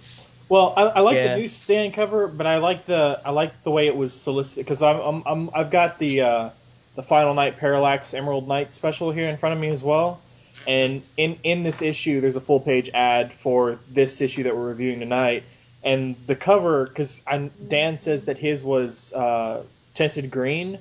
Well, I, I like Yeah. the newsstand cover, but I like the I like the way it was solicited because I'm, I'm I'm I've got the uh, the Final Night Parallax Emerald Night special here in front of me as well. And in in this issue, there's a full page ad for this issue that we're reviewing tonight. And the cover, because Dan says that his was uh, tinted green.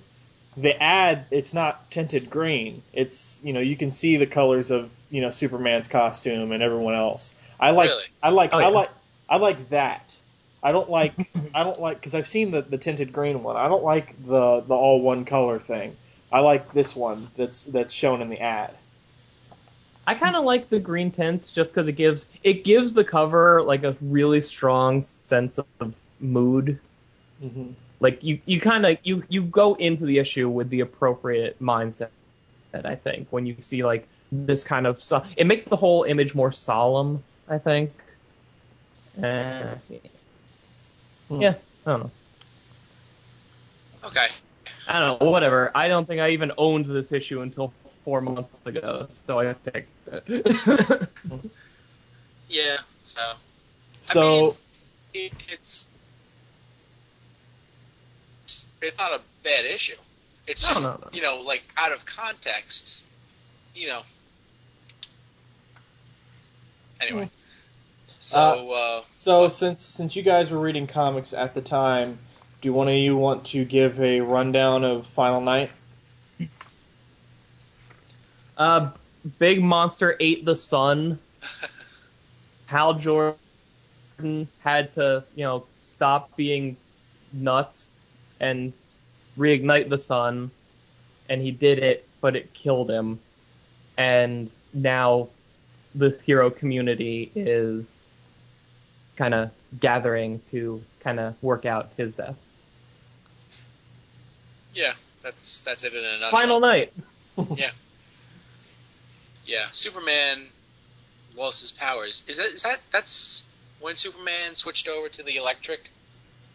The ad, it's not tinted green. It's you know you can see the colors of you know Superman's costume and everyone else. I like Really? I like Oh, I like I like that. I don't like I don't like because I've seen the, the tinted green one. I don't like the the all one color thing. I like this one that's that's shown in the ad. I kind of like the green tints just because it gives it gives the cover like a really strong sense of mood. Mm-hmm. Like you you kind of you you go into the issue with the appropriate mindset. I think when you see like this kind of so- it makes the whole image more solemn. I think. Uh, Hmm. yeah, I don't know. Okay. I don't know. Whatever. I don't think I even owned this issue until four months ago, so I picked it. Yeah. So So mean- it, it's it's not a bad issue. It's just no, no. you know like out of context, you know. Anyway, so uh, so since since you guys were reading comics at the time, do one of you want to give a rundown of Final Night? Uh, Big Monster ate the sun. Hal Jordan had to, you know, stop being nuts and reignite the sun, and he did it, but it killed him. And now the hero community is kind of gathering to kind of work out his death. yeah, that's that's it in a nutshell. Final night. Yeah. Yeah, Superman lost his powers. Is that is that that's when Superman switched over to the electric?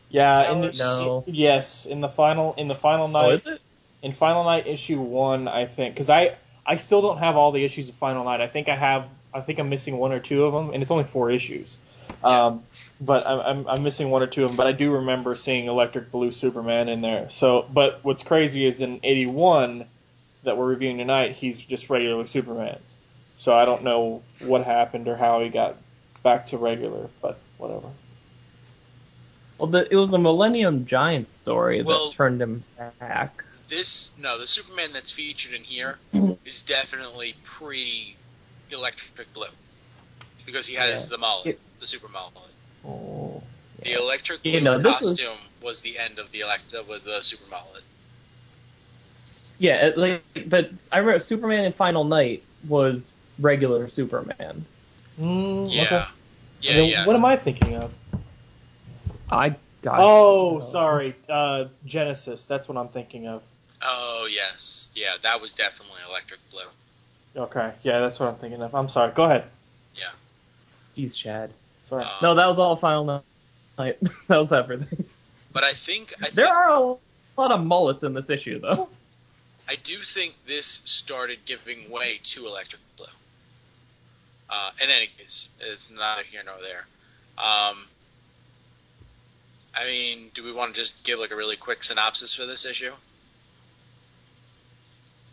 Yeah, in the, No. yes, in the final in the final night Oh, is it? in Final Night issue one, I think, because I I still don't have all the issues of Final Night. I think I have. I think I'm missing one or two of them, and it's only four issues. Um, but I'm, I'm I'm missing one or two of them. But I do remember seeing Electric Blue Superman in there. So, but what's crazy is in '81 that we're reviewing tonight, he's just regular Superman. So I don't know what happened or how he got back to regular, but whatever. Well, the, it was the Millennium Giant story Well- that turned him back. This no, the Superman that's featured in here is definitely pre Electric Blue because he has Yeah. the mullet, It- the super mullet. Oh. The Electric Blue You know, this was- costume was... the end of the Electra uh, with the super mullet. Yeah, like, but I remember Superman in Final Night was regular Superman. Mm, Yeah, okay. yeah, Then yeah. What am I thinking of? I got. Oh, sorry. Uh, Genesis. That's what I'm thinking of. Oh yes, yeah, that was definitely Electric Blue. Okay. Yeah, that's what I'm thinking of. I'm sorry. Go ahead. Yeah. Jeez, Chad. Sorry. Um, No, that was all Final Night. that was everything. But I think I There think, are a lot of mullets in this issue, though. I do think this started giving way to Electric Blue. Uh, in any case, it's neither here nor there. Um, I mean, do we want to just give like a really quick synopsis for this issue?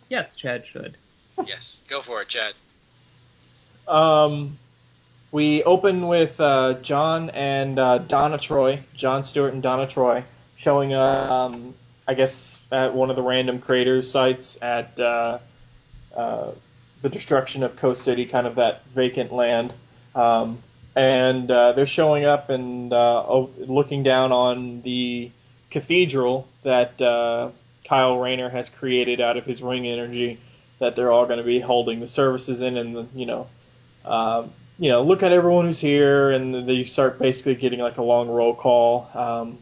Yes, Chad should. yes, go for it, Chad. Um, we open with uh, John and uh, Donna Troy, John Stewart and Donna Troy, showing up, um, I guess, at one of the random crater sites at uh, uh, the destruction of Coast City, kind of that vacant land. Um, and uh, they're showing up and uh, looking down on the cathedral that uh, Kyle Rayner has created out of his ring energy that they're all going to be holding the services in, and you know, um, you know, look at everyone who's here, and they start basically getting like a long roll call. Um,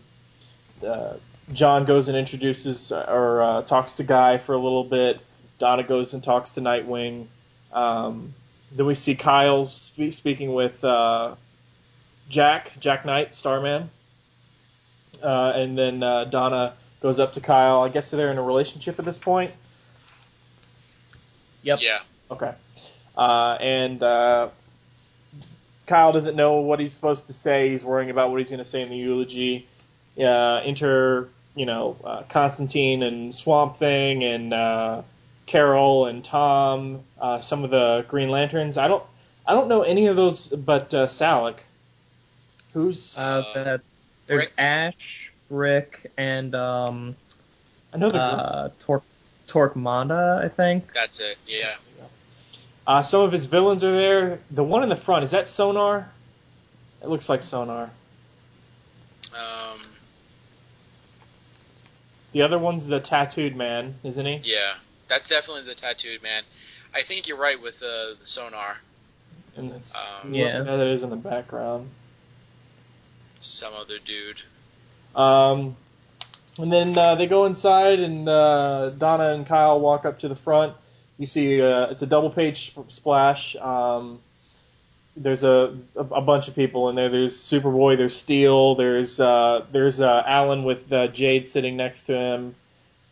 uh, John goes and introduces or uh, talks to Guy for a little bit. Donna goes and talks to Nightwing. Um, then we see Kyle spe- speaking with uh, Jack, Jack Knight, Starman. Uh, and then uh, Donna goes up to Kyle. I guess they're in a relationship at this point. Yep. Yeah, Okay. Uh, and uh, Kyle doesn't know what he's supposed to say. He's worrying about what he's going to say in the eulogy. Uh, enter, you know, uh, Constantine and Swamp Thing and uh, Carol and Tom. Uh, some of the Green Lanterns. I don't, I don't know any of those, but uh, Salaak. Who's? Uh, Uh, that, there's Brik. Ash, Brik, and um, I know the. uh, Tor- Torquemada, I think. that's it. Yeah, Uh, some of his villains are there. The one in the front is that Sonar? It looks like Sonar. um, The other one's the tattooed man, isn't he? yeah, that's definitely the tattooed man. I think you're right with the, the sonar. And it's, Um, Yeah. that is in the background. Some other dude. Um, and then uh, they go inside, and uh, Donna and Kyle walk up to the front. You see, uh, it's a double page sp- splash. Um, there's a, a a bunch of people in there. There's Superboy. There's Steel. There's uh, there's uh, Alan with uh, Jade sitting next to him.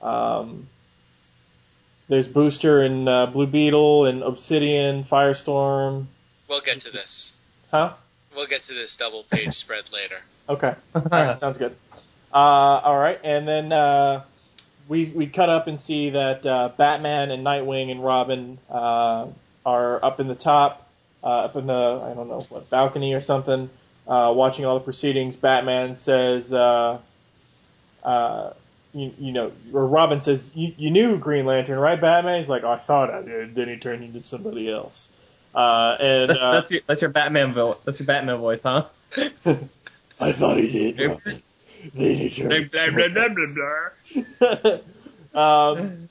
Um, there's Booster and uh, Blue Beetle and Obsidian, Firestorm. We'll get to this. Huh? We'll get to this double page spread later. Okay. All right, sounds good. Uh, all right, and then uh, we we cut up and see that uh, Batman and Nightwing and Robin uh, are up in the top, uh, up in the I don't know what balcony or something, uh, watching all the proceedings. Batman says, uh, uh, you, you know, or Robin says, you, you knew Green Lantern, right, Batman? He's like, I thought I did. Then he turned into somebody else. Uh, and uh, that's your that's your Batman vo- that's your Batman voice, huh? I thought he did. Robin. Then he turned um,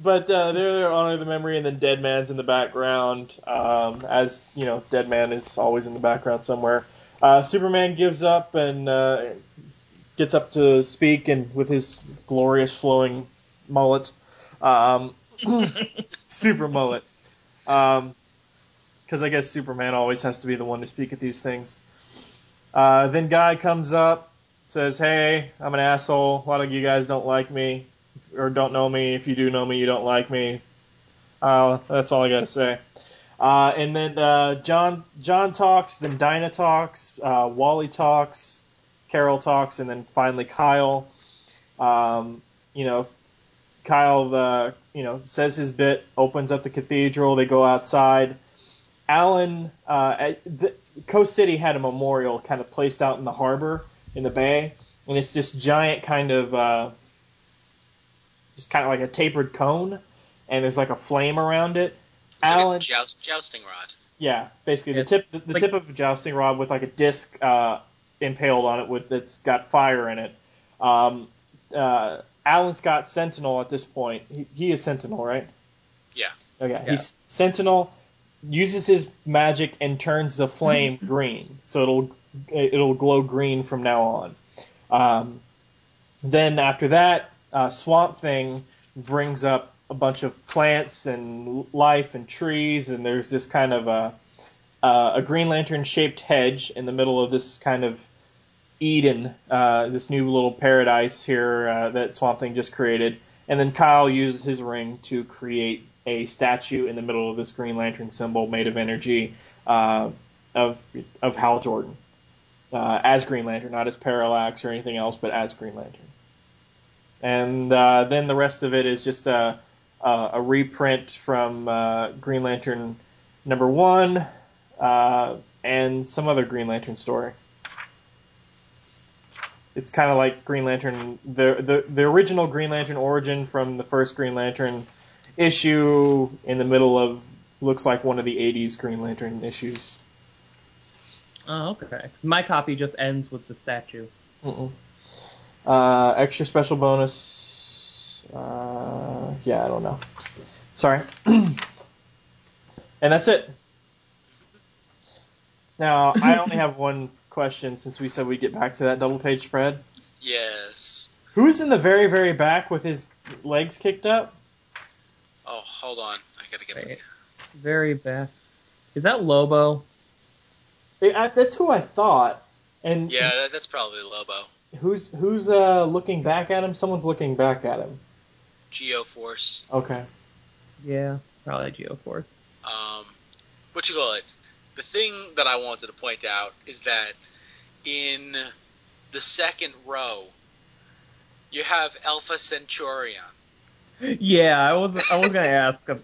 but uh, they're there honor the memory, and then Deadman's in the background. Um, as you know, Deadman is always in the background somewhere. Uh, Superman gives up and uh, gets up to speak, and with his glorious flowing mullet, um, super mullet. because I guess Superman always has to be the one to speak at these things. Uh, then Guy comes up, says, "Hey, I'm an asshole. A lot of you guys don't like me, or don't know me. If you do know me, you don't like me." Uh, that's all I gotta say. Uh, and then uh, John John talks, then Dinah talks, uh, Wally talks, Carol talks, and then finally Kyle. Um, you know, Kyle, uh, you know, says his bit, opens up the cathedral. They go outside. Alan, uh, the, Coast City had a memorial kind of placed out in the harbor in the bay, and it's this giant kind of, uh, just kind of like a tapered cone, and there's like a flame around it. It's Alan, like a joust, jousting rod. yeah, basically the It's tip the, the like- tip of a jousting rod with like a disc uh, impaled on it with that's got fire in it. Um, uh, Alan Scott Sentinel at this point. He, he is Sentinel, right? Yeah. Okay. Yeah. He's Sentinel uses his magic and turns the flame green, so it'll it'll glow green from now on. Um, then after that, uh, Swamp Thing brings up a bunch of plants and life and trees, and there's this kind of a uh, a Green Lantern shaped hedge in the middle of this kind of Eden, uh, this new little paradise here uh, that Swamp Thing just created. And then Kyle uses his ring to create a statue in the middle of this Green Lantern symbol made of energy uh, of of Hal Jordan uh, as Green Lantern, not as Parallax or anything else, but as Green Lantern. And uh, then the rest of it is just a, a, a reprint from uh, Green Lantern number one uh, and some other Green Lantern story. It's kind of like Green Lantern, the, the the original Green Lantern origin from the first Green Lantern issue in the middle of looks like one of the 80s Green Lantern issues. Oh, okay. My copy just ends with the statue. Mm-mm. Uh, extra special bonus. Uh, yeah, I don't know. Sorry. and that's it. Now, I only have one question since we said we'd get back to that double page spread. Yes. Who's in the very, very back with his legs kicked up? Oh, hold on. I gotta get. Wait. Very bad. Is that Lobo? I- that's who I thought. And Yeah, that, that's probably Lobo. Who's who's uh, looking back at him? Someone's looking back at him. Geoforce. Okay. Yeah, probably Geoforce. Um, what you call it? The thing that I wanted to point out is that in the second row, you have Alpha Centurion. Yeah, I was I was gonna ask uh,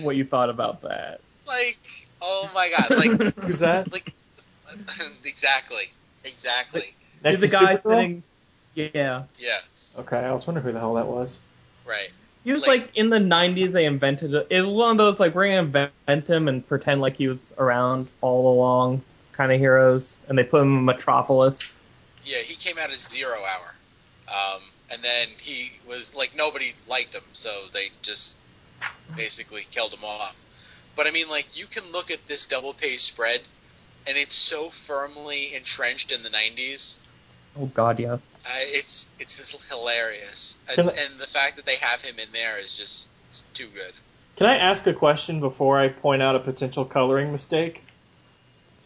what you thought about that. Like, oh my god, like, Who's that? like, exactly, exactly. Next He's the to guy Supergirl? sitting. Yeah, Yeah, Okay, I was wondering who the hell that was. right. he was Like- like, in the '90s. They invented it. It was one of those like we're gonna invent him and pretend like he was around all along kind of heroes, and they put him in Metropolis. Yeah, he came out as Zero Hour, um, and then he was like nobody liked him, so they just basically killed him off. But I mean, like you can look at this double page spread, and it's so firmly entrenched in the '90s. Oh God, yes. Uh, it's it's just hilarious, and, I- and the fact that they have him in there is just too good. Can I ask a question before I point out a potential coloring mistake?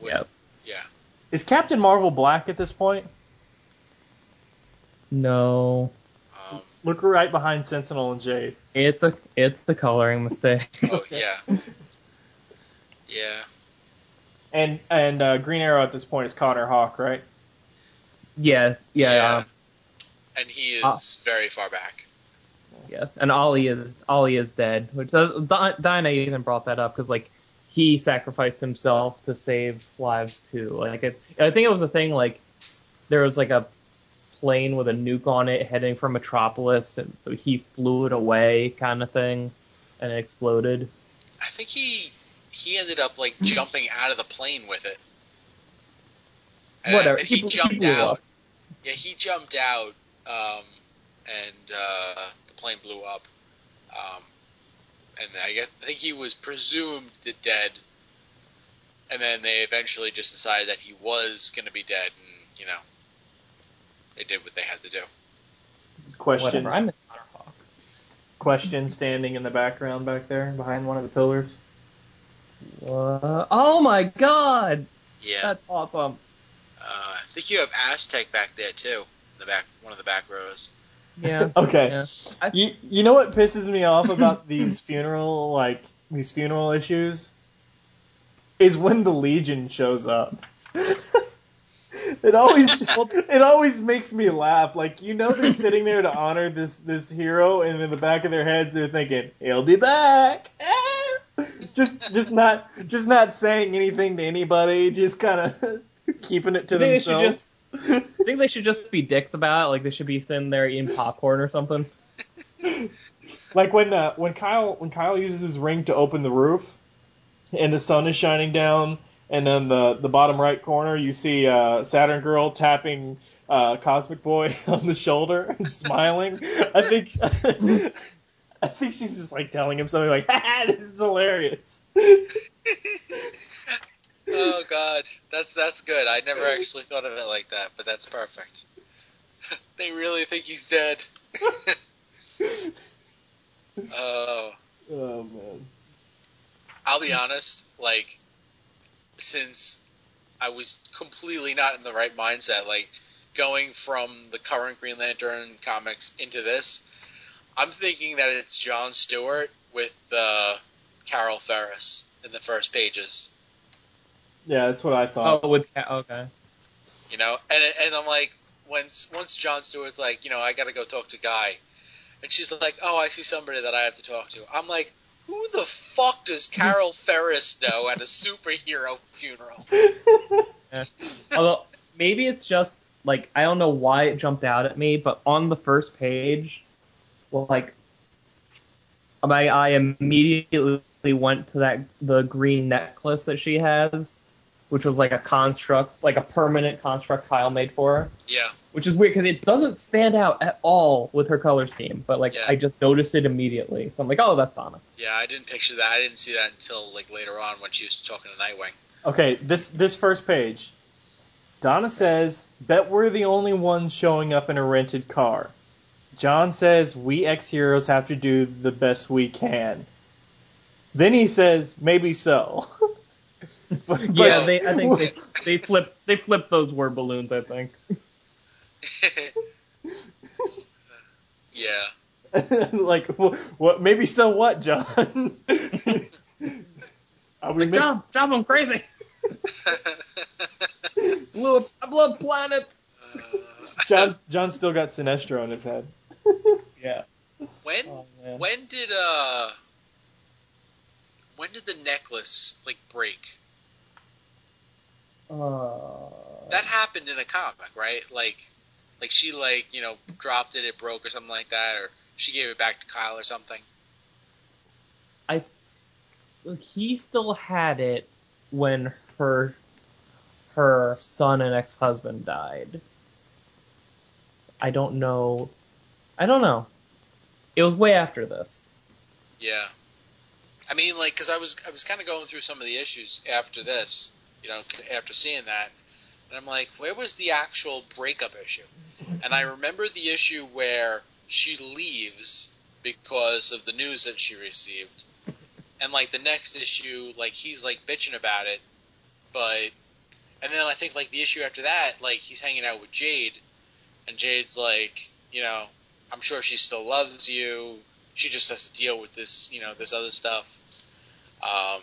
With- Yes. Yeah. Is Captain Marvel black at this point? No. Um, Look right behind Sentinel and Jade. It's a it's the coloring mistake. oh yeah. Yeah. And and uh, Green Arrow at this point is Connor Hawke, right? Yeah, yeah, um, and he is Ah. very far back. yes. And Ollie is Ollie is dead. Which uh, Dinah even brought that up because like he sacrificed himself to save lives too. Like it, I think it was a thing like there was like a plane with a nuke on it heading for Metropolis, and so he flew it away, kind of thing, and it exploded. I think he he ended up like jumping out of the plane with it. And, Whatever, he he, bl- he jumped out. up. Yeah, he jumped out, um, and uh, the plane blew up. Um, and I guess I think he was presumed to dead. And then they eventually just decided that he was going to be dead, and you know, they did what they had to do. Question. Whatever. I miss Connor Hawke. Question standing in the background back there behind one of the pillars. Uh, oh my god! Yeah. That's awesome. Uh, I think you have Aztec back there too. In the back, one of the back rows. Yeah. Okay. yeah. I, You you know what pisses me off about these funeral like these funeral issues is when the Legion shows up. it always it always makes me laugh. Like you know they're sitting there to honor this this hero, and in the back of their heads they're thinking he'll be back. Just just not just not saying anything to anybody, just kind of keeping it to I think they should themselves. I think they should just be dicks about it. Like they should be sitting there eating popcorn or something. Like when uh, when Kyle when Kyle uses his ring to open the roof, and the sun is shining down, and then the the bottom right corner you see uh, Saturn Girl tapping uh, Cosmic Boy on the shoulder and smiling. I think I think she's just like telling him something like, "Ha, "This is hilarious." Oh God, that's that's good. I never actually thought of it like that, but that's perfect. they really think he's dead. Oh, Oh man. I'll be honest. Like, since I was completely not in the right mindset, like going from the current Green Lantern comics into this, I'm thinking that it's John Stewart with uh, Carol Ferris in the first pages. Yeah, that's what I thought. Oh, with Ca- okay. you know and and i'm like once once john stewart's like you know i gotta go talk to guy and she's like oh i see somebody that i have to talk to i'm like who the fuck does carol ferris know at a superhero funeral Yeah. Although maybe it's just like I don't know why it jumped out at me, but on the first page, well, like I, I immediately went to that the green necklace that she has, which was like a construct, like a permanent construct Kyle made for her, yeah which is weird because it doesn't stand out at all with her color scheme, but like Yeah. I just noticed it immediately, so I'm like, oh, that's Donna. yeah i didn't picture that i didn't see that until like later on when she was talking to nightwing Okay, this this first page. Donna says, "Bet we're the only ones showing up in a rented car." John says, "We ex-heroes have to do the best we can." Then he says, "Maybe so." but, yeah, but- they I think they they flip they flip those word balloons. I think. yeah like wh- what? Maybe so what, John? Are we Like, miss- John, John, I'm crazy. blew up, I blew up planets. Uh, John John still got Sinestro in his head. Yeah. when Oh, when did uh when did the necklace like break Uh, that happened in a comic, right? Like, like she like you know dropped it, it broke or something like that, or she gave it back to Kyle or something. I he still had it when her her son and ex husband died. I don't know. I don't know. It was way after this. Yeah, I mean, like, because I was I was kind of going through some of the issues after this, you know, after seeing that, and I'm like, where was the actual breakup issue? And I remember the issue where she leaves because of the news that she received, and like the next issue, like he's like bitching about it, but, and then I think like the issue after that, like he's hanging out with Jade, and Jade's like, you know, I'm sure she still loves you. She just has to deal with this, you know, this other stuff. Um,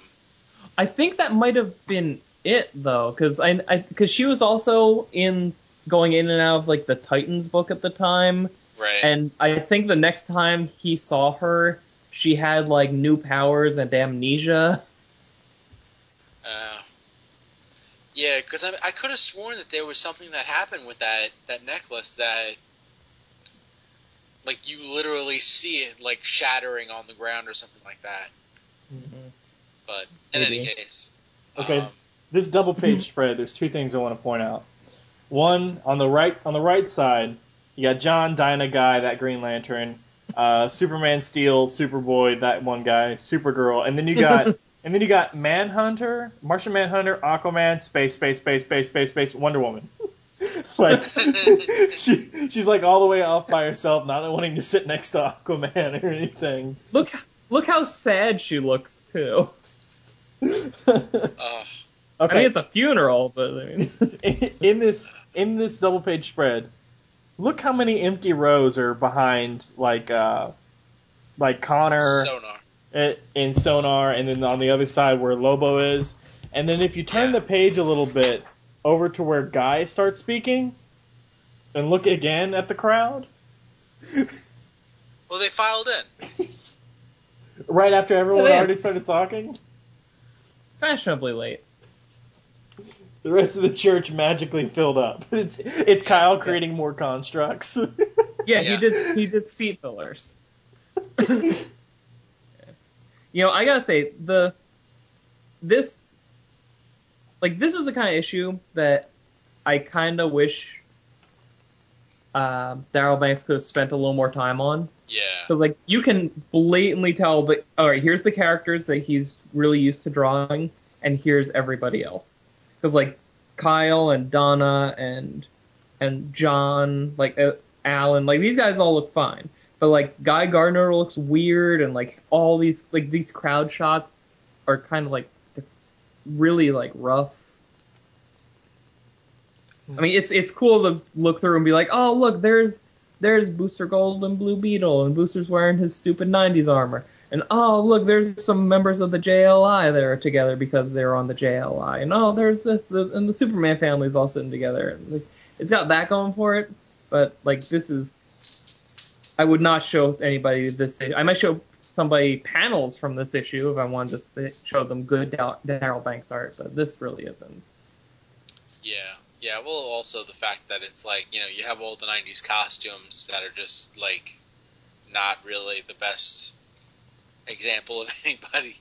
I think that might have been it though, because I because she was also in going in and out of like the Titans book at the time, right. and I think the next time he saw her, she had like new powers and amnesia. Uh, yeah, because I, I could have sworn that there was something that happened with that that necklace that, like, you literally see it like shattering on the ground or something like that. But in any case, Okay. um, this double page spread, there's two things I want to point out. One on the right on the right side, you got John, Dinah, Guy, that Green Lantern, uh, Superman, Steel, Superboy, that one guy, Supergirl, and then you got and then you got Manhunter, Martian Manhunter, Aquaman, Space, Space, Space, Space, Space, Space, Wonder Woman. like she she's like all the way off by herself, not wanting to sit next to Aquaman or anything. Look look how sad she looks too. Uh, I Okay. mean, it's a funeral, but I mean, in this in this double page spread, look how many empty rows are behind like uh like Connor sonar. in Sonar, and then on the other side where Lobo is, and then if you turn Yeah. the page a little bit over to where Guy starts speaking, and look again at the crowd, Well, they filed in. right after everyone already started talking, fashionably late. The rest of the church magically filled up. It's it's Kyle creating more constructs. Yeah, Yeah. he did. He did seat fillers. you know, I gotta say the this like this is the kind of issue that I kind of wish uh, Darryl Banks could have spent a little more time on. Yeah. Because like you can blatantly tell that all right, here's the characters that he's really used to drawing, and here's everybody else. Because like Kyle and Donna and and John, like uh, Alan, like these guys all look fine, but like Guy Gardner looks weird, and like all these like these crowd shots are kind of like really like rough. I mean, it's it's cool to look through and be like, oh look, there's there's Booster Gold and Blue Beetle, and Booster's wearing his stupid 90s armor. And oh, look, there's some members of the JLI that are together because they're on the JLI. And oh, there's this, the, and the Superman family's all sitting together. And, like, it's got that going for it, but like this is, I would not show anybody this. I might show somebody panels from this issue if I wanted to say, show them good Dar- Darryl Banks art, but this really isn't. Yeah. Yeah. Well, also the fact that it's like you know you have all the '90s costumes that are just like not really the best example of anybody.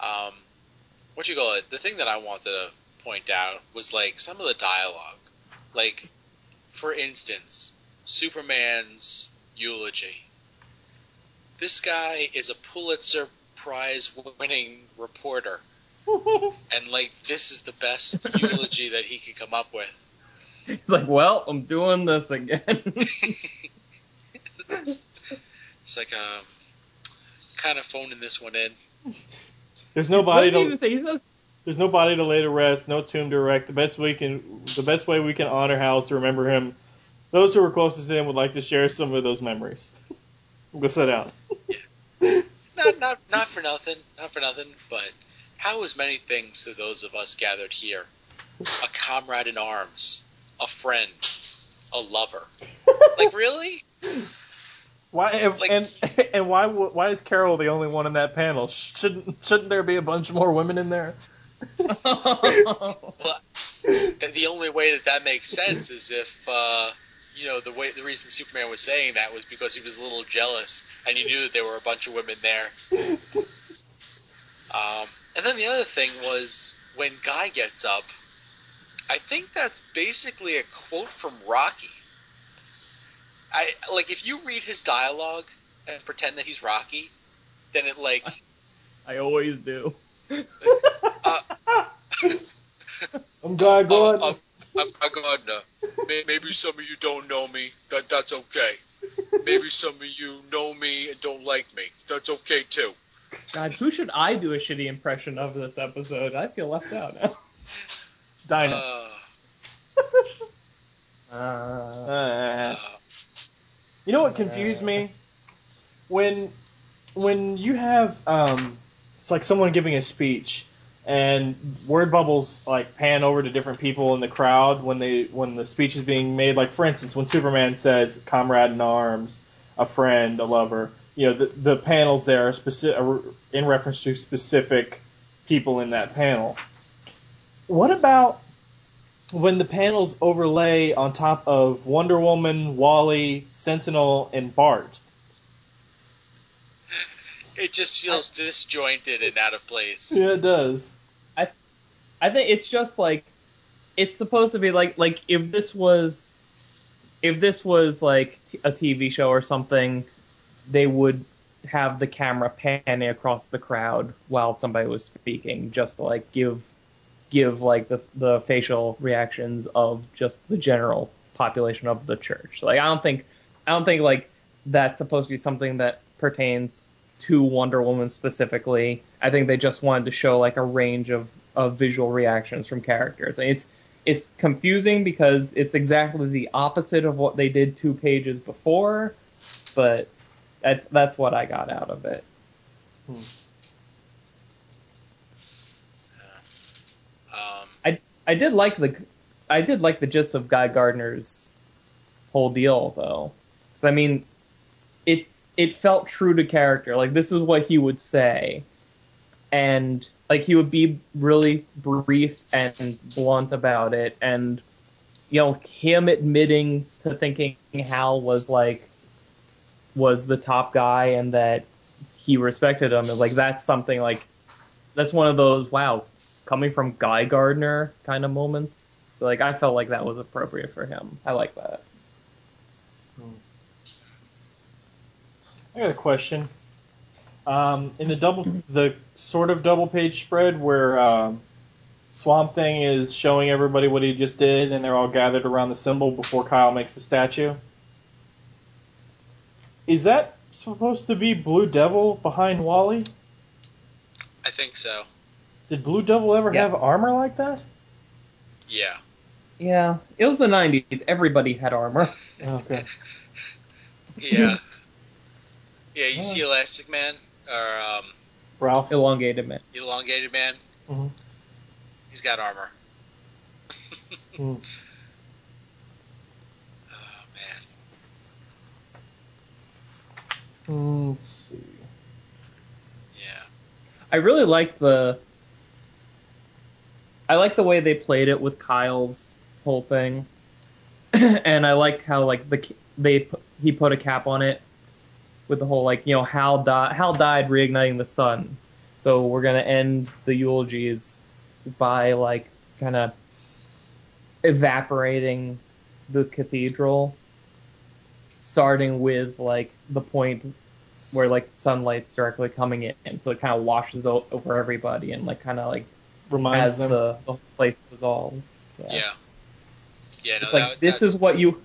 Um, what you call it? The thing that I wanted to point out was like some of the dialogue. Like, for instance, Superman's eulogy. This guy is a Pulitzer Prize winning reporter. And like this is the best eulogy that he could come up with. He's like, well, I'm doing this again. It's like um kind of phoning this one in. There's nobody does he to even say? He says, There's no body to lay to rest, no tomb to erect. The best we can, the best way we can honor Hal is to remember him. Those who were closest to him would like to share some of those memories. We'll Go sit down. Not not not for nothing, not for nothing, but how is many things to those of us gathered here? A comrade in arms, a friend, a lover. Like really? Why and Like- and, and why why is Carol the only one in that panel? Shouldn't shouldn't there be a bunch more women in there? Well, the, only way that that makes sense is if uh, you know the way the reason Superman was saying that was because he was a little jealous and he knew that there were a bunch of women there. Um, and then the other thing was when Guy gets up, I think that's basically a quote from Rocky. I like if you read his dialogue and pretend that he's Rocky, then it like I always do. I'm Guy Uh, Gordon. uh, I'm a Gardner. Maybe some of you don't know me. That that's okay. Maybe some of you know me and don't like me. That's okay too. God, who should I do a shitty impression of this episode? I feel left out now. Dinah. Uh, Uh, Uh, uh, you know what confused me? When when you have um, it's like someone giving a speech and word bubbles like pan over to different people in the crowd when they when the speech is being made. Like for instance, when Superman says "comrade in arms," a friend, a lover. You know, the the panels there are specific in reference to specific people in that panel. What about when the panels overlay on top of Wonder Woman, Wally, Sentinel, and Bart? it just feels disjointed and out of place. Yeah, it does. I think it's just like it's supposed to be like like if this was if this was like t- a TV show or something, they would have the camera panning across the crowd while somebody was speaking, just to like give give like the the facial reactions of just the general population of the church. Like I don't think I don't think like that's supposed to be something that pertains to Wonder Woman specifically. I think they just wanted to show like a range of, of visual reactions from characters. It's it's confusing because it's exactly the opposite of what they did two pages before, but that's that's what I got out of it. Hmm. Um, I did like the I did like the gist of Guy Gardner's whole deal though, because I mean, it's it felt true to character. Like this is what he would say, and like he would be really brief and blunt about it, and you know him admitting to thinking Hal was like was the top guy and that he respected him. And like that's something like that's one of those wow coming from Guy Gardner kind of moments. So like I felt like that was appropriate for him. I like that. I got a question. Um, in the double, the sort of double page spread where um, Swamp Thing is showing everybody what he just did, and they're all gathered around the symbol before Kyle makes the statue. Is that supposed to be Blue Devil behind Wally? I think so. Did Blue Devil ever Yes. have armor like that? Yeah. Yeah, it was the 90s. Everybody had armor. Okay. Yeah. yeah, you see Elastic Man or um, Ralph. Elongated man. Elongated Man. Mhm. He's got armor. Hmm. Oh man. Hmm, Let's see. Yeah. I really like the. I like the way they played it with Kyle's whole thing, and I like how like the they he put a cap on it with the whole like you know Hal died Hal died reigniting the sun, so we're gonna end the eulogies by like kind of evaporating the cathedral, starting with like the point where like sunlight's directly coming in, so it kind of washes over everybody and like kind of like Reminds as them. the, the place dissolves. Yeah. Yeah. no, It's like that, this is what you.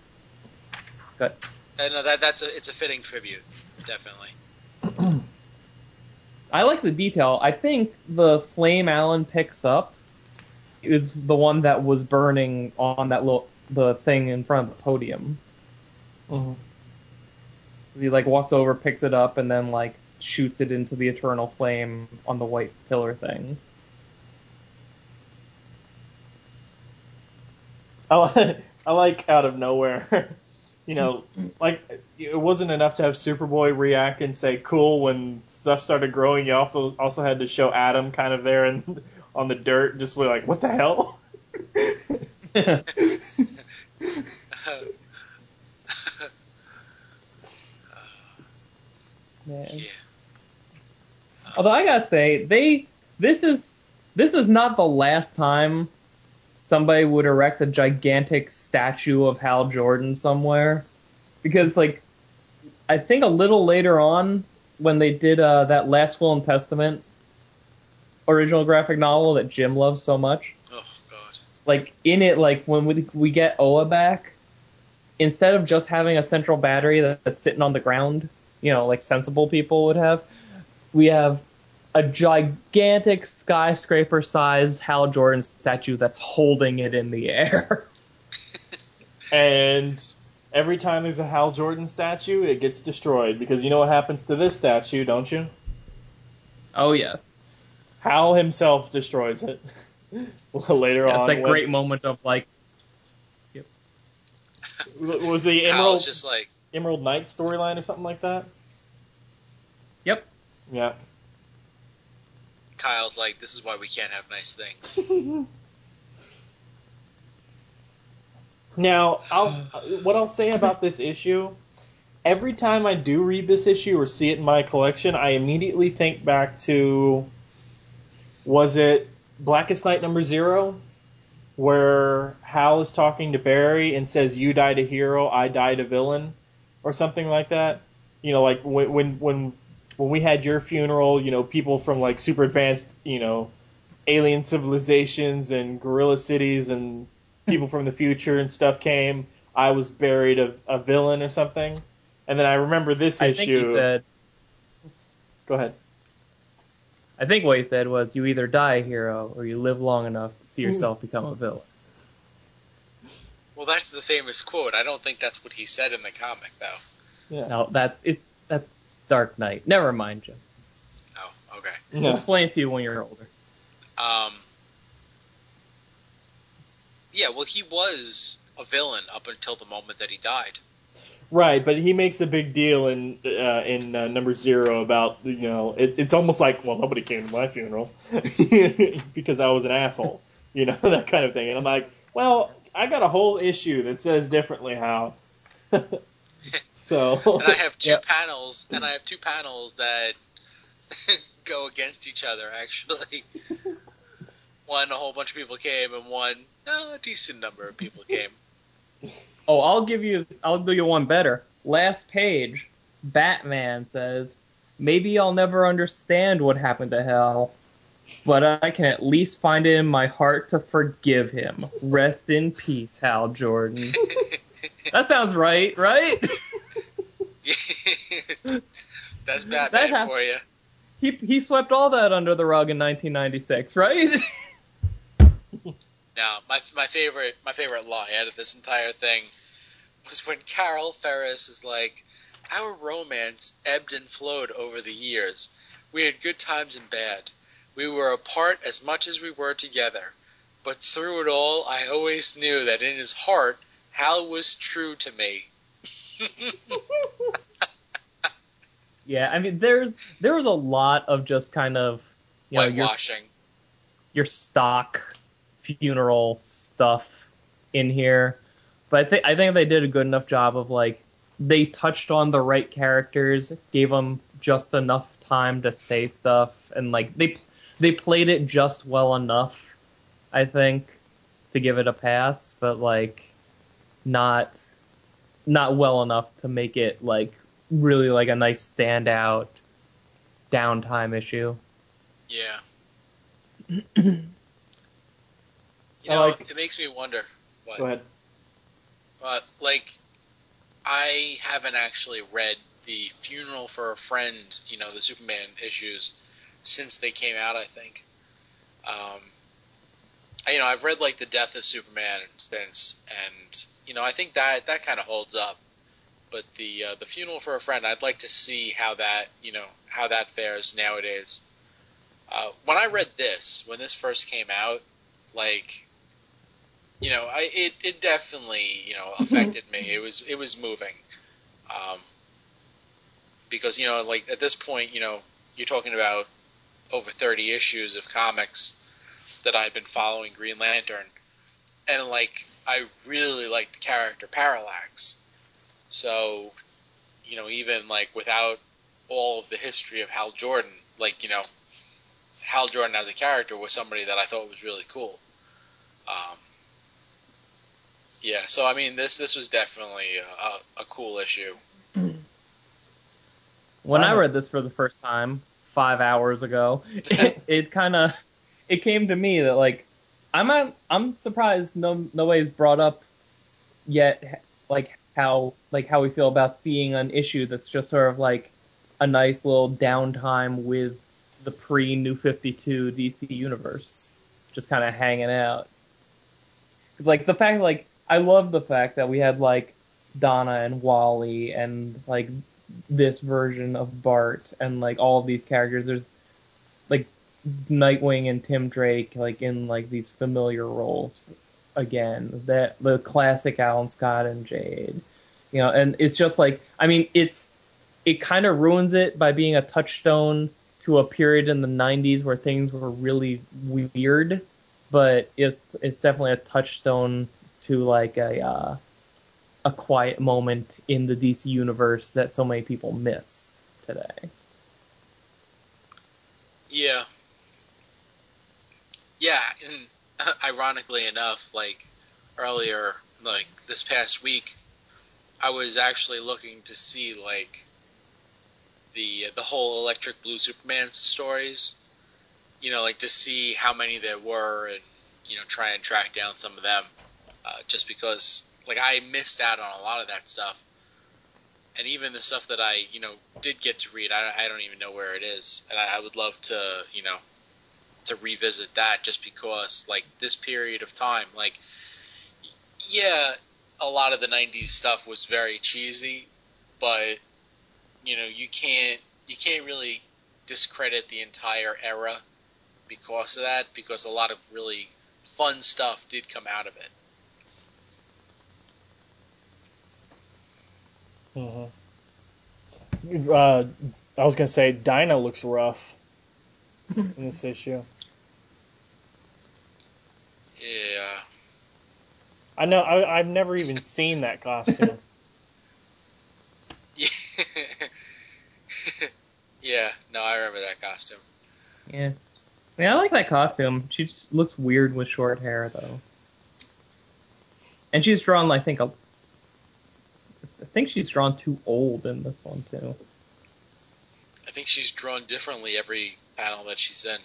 Good. Uh, no, that that's a it's a fitting tribute, definitely. I like the detail. I think the flame Alan picks up is the one that was burning on that little the thing in front of the podium. Mhm. He like walks over, picks it up, and then like shoots it into the eternal flame on the white pillar thing. I like, I like out of nowhere. you know, like it wasn't enough to have Superboy react and say cool when stuff started growing. You also also had to show Adam kind of there and on the dirt, just be like, what the hell? Man. yeah. Although I gotta say, they this is this is not the last time somebody would erect a gigantic statue of Hal Jordan somewhere, because like I think a little later on when they did uh, that Last Will and Testament original graphic novel that Jim loves so much, Oh god. like in it, like when we we get Oa back, instead of just having a central battery that- that's sitting on the ground, you know, like sensible people would have, we have a gigantic skyscraper-sized Hal Jordan statue that's holding it in the air. and every time there's a Hal Jordan statue, it gets destroyed because you know what happens to this statue, don't you? oh yes, Hal himself destroys it later Yes, on. that when- great moment of like, Yep. was the Emerald just like, Emerald Knight storyline or something like that? yep, Yeah. Kyle's like, this is why we can't have nice things. Now, I'll, what I'll say about this issue, every time I do read this issue or see it in my collection, I immediately think back to, was it Blackest Night number zero, where Hal is talking to Barry and says, "You died a hero, I died a villain," or something like that. You know, like when when when when we had your funeral, you know, people from like super advanced, you know, alien civilizations and gorilla cities and people from the future and stuff came. I was buried a, a villain or something. And then I remember this I issue. think he said, Go ahead. I think what he said was, "You either die a hero or you live long enough to see hmm. yourself become a villain." Well, that's the famous quote. I don't think that's what he said in the comic, though. Yeah. No, that's it's that's Dark Knight. Never mind, Jim. Oh, okay. I'll Yeah. explain it to you when you're older. Um. Yeah, well, he was a villain up until the moment that he died. Right, but he makes a big deal in uh, in uh, number zero about you know it, it's almost like well nobody came to my funeral because I was an asshole, you know that kind of thing, and I'm like well I got a whole issue that says differently how. so And I have two panels, and I have two panels that go against each other. Actually, one a whole bunch of people came, and one uh, a decent number of people came. Oh, I'll give you I'll do you one better. Last page, Batman says, "Maybe I'll never understand what happened to Hal, but I can at least find it in my heart to forgive him. Rest in peace, Hal Jordan." That sounds right, right? That's That Batman hap- for you. He he swept all that under the rug in 1996, right? Now, my my favorite my favorite lie out of this entire thing was when Carol Ferris is like, "Our romance ebbed and flowed over the years. We had good times and bad. We were apart as much as we were together. But through it all, I always knew that in his heart, Hal was true to me." yeah, I mean, there's there was a lot of just kind of you know your your stock funeral stuff in here, but I think I think they did a good enough job of like they touched on the right characters, gave them just enough time to say stuff, and like they they played it just well enough, I think, to give it a pass, but like not not well enough to make it like really like a nice standout downtime issue. Yeah. You know, like- it makes me wonder. What? go ahead. But like, I haven't actually read the Funeral for a Friend, you know, the Superman issues since they came out. I think. Um, I- you know, I've read like the Death of Superman since, and you know, I think that that kind of holds up. But the uh, the Funeral for a Friend, I'd like to see how that you know how that fares nowadays. Uh, when I read this, when this first came out, like you know, I it, it definitely you know affected me. It was it was moving, um, because you know like at this point you know you're talking about over 30 issues of comics that I've been following Green Lantern, and like I really like the character Parallax. So, you know, even like without all of the history of Hal Jordan, like you know, Hal Jordan as a character was somebody that I thought was really cool. Um, yeah, so I mean, this this was definitely a, a cool issue. When I read this for the first time five hours ago, it, it kind of it came to me that like I'm not, I'm surprised no no way's brought up yet like how like how we feel about seeing an issue that's just sort of like a nice little downtime with the pre New 52 DC universe, just kind of hanging out. Because like the fact like I love the fact that we had like Donna and Wally and like this version of Bart and like all of these characters. There's like Nightwing and Tim Drake like in like these familiar roles again. That the classic Alan Scott and Jade. You know, and it's just like I mean it's it kind of ruins it by being a touchstone to a period in the 90s where things were really weird, but it's it's definitely a touchstone to like a uh, a quiet moment in the DC universe that so many people miss today. Yeah. Yeah, and ironically enough, like earlier, like this past week, I was actually looking to see like the the whole Electric Blue Superman stories, you know, like to see how many there were and you know try and track down some of them, uh, just because like I missed out on a lot of that stuff. and even the stuff that I you know did get to read, I, I don't even know where it is, and I, I would love to you know to revisit that just because like this period of time, like yeah, a lot of the '90s stuff was very cheesy, but you know you can't you can't really discredit the entire era because of that because a lot of really fun stuff did come out of it. Mm-hmm. Uh, I was gonna say Dinah looks rough in this issue. Yeah. I know. I, I've never even seen that costume. Yeah. yeah. No, I remember that costume. Yeah. I mean, I like that costume. She just looks weird with short hair, though. And she's drawn, I think, a, I think she's drawn too old in this one too. I think she's drawn differently every panel that she's in.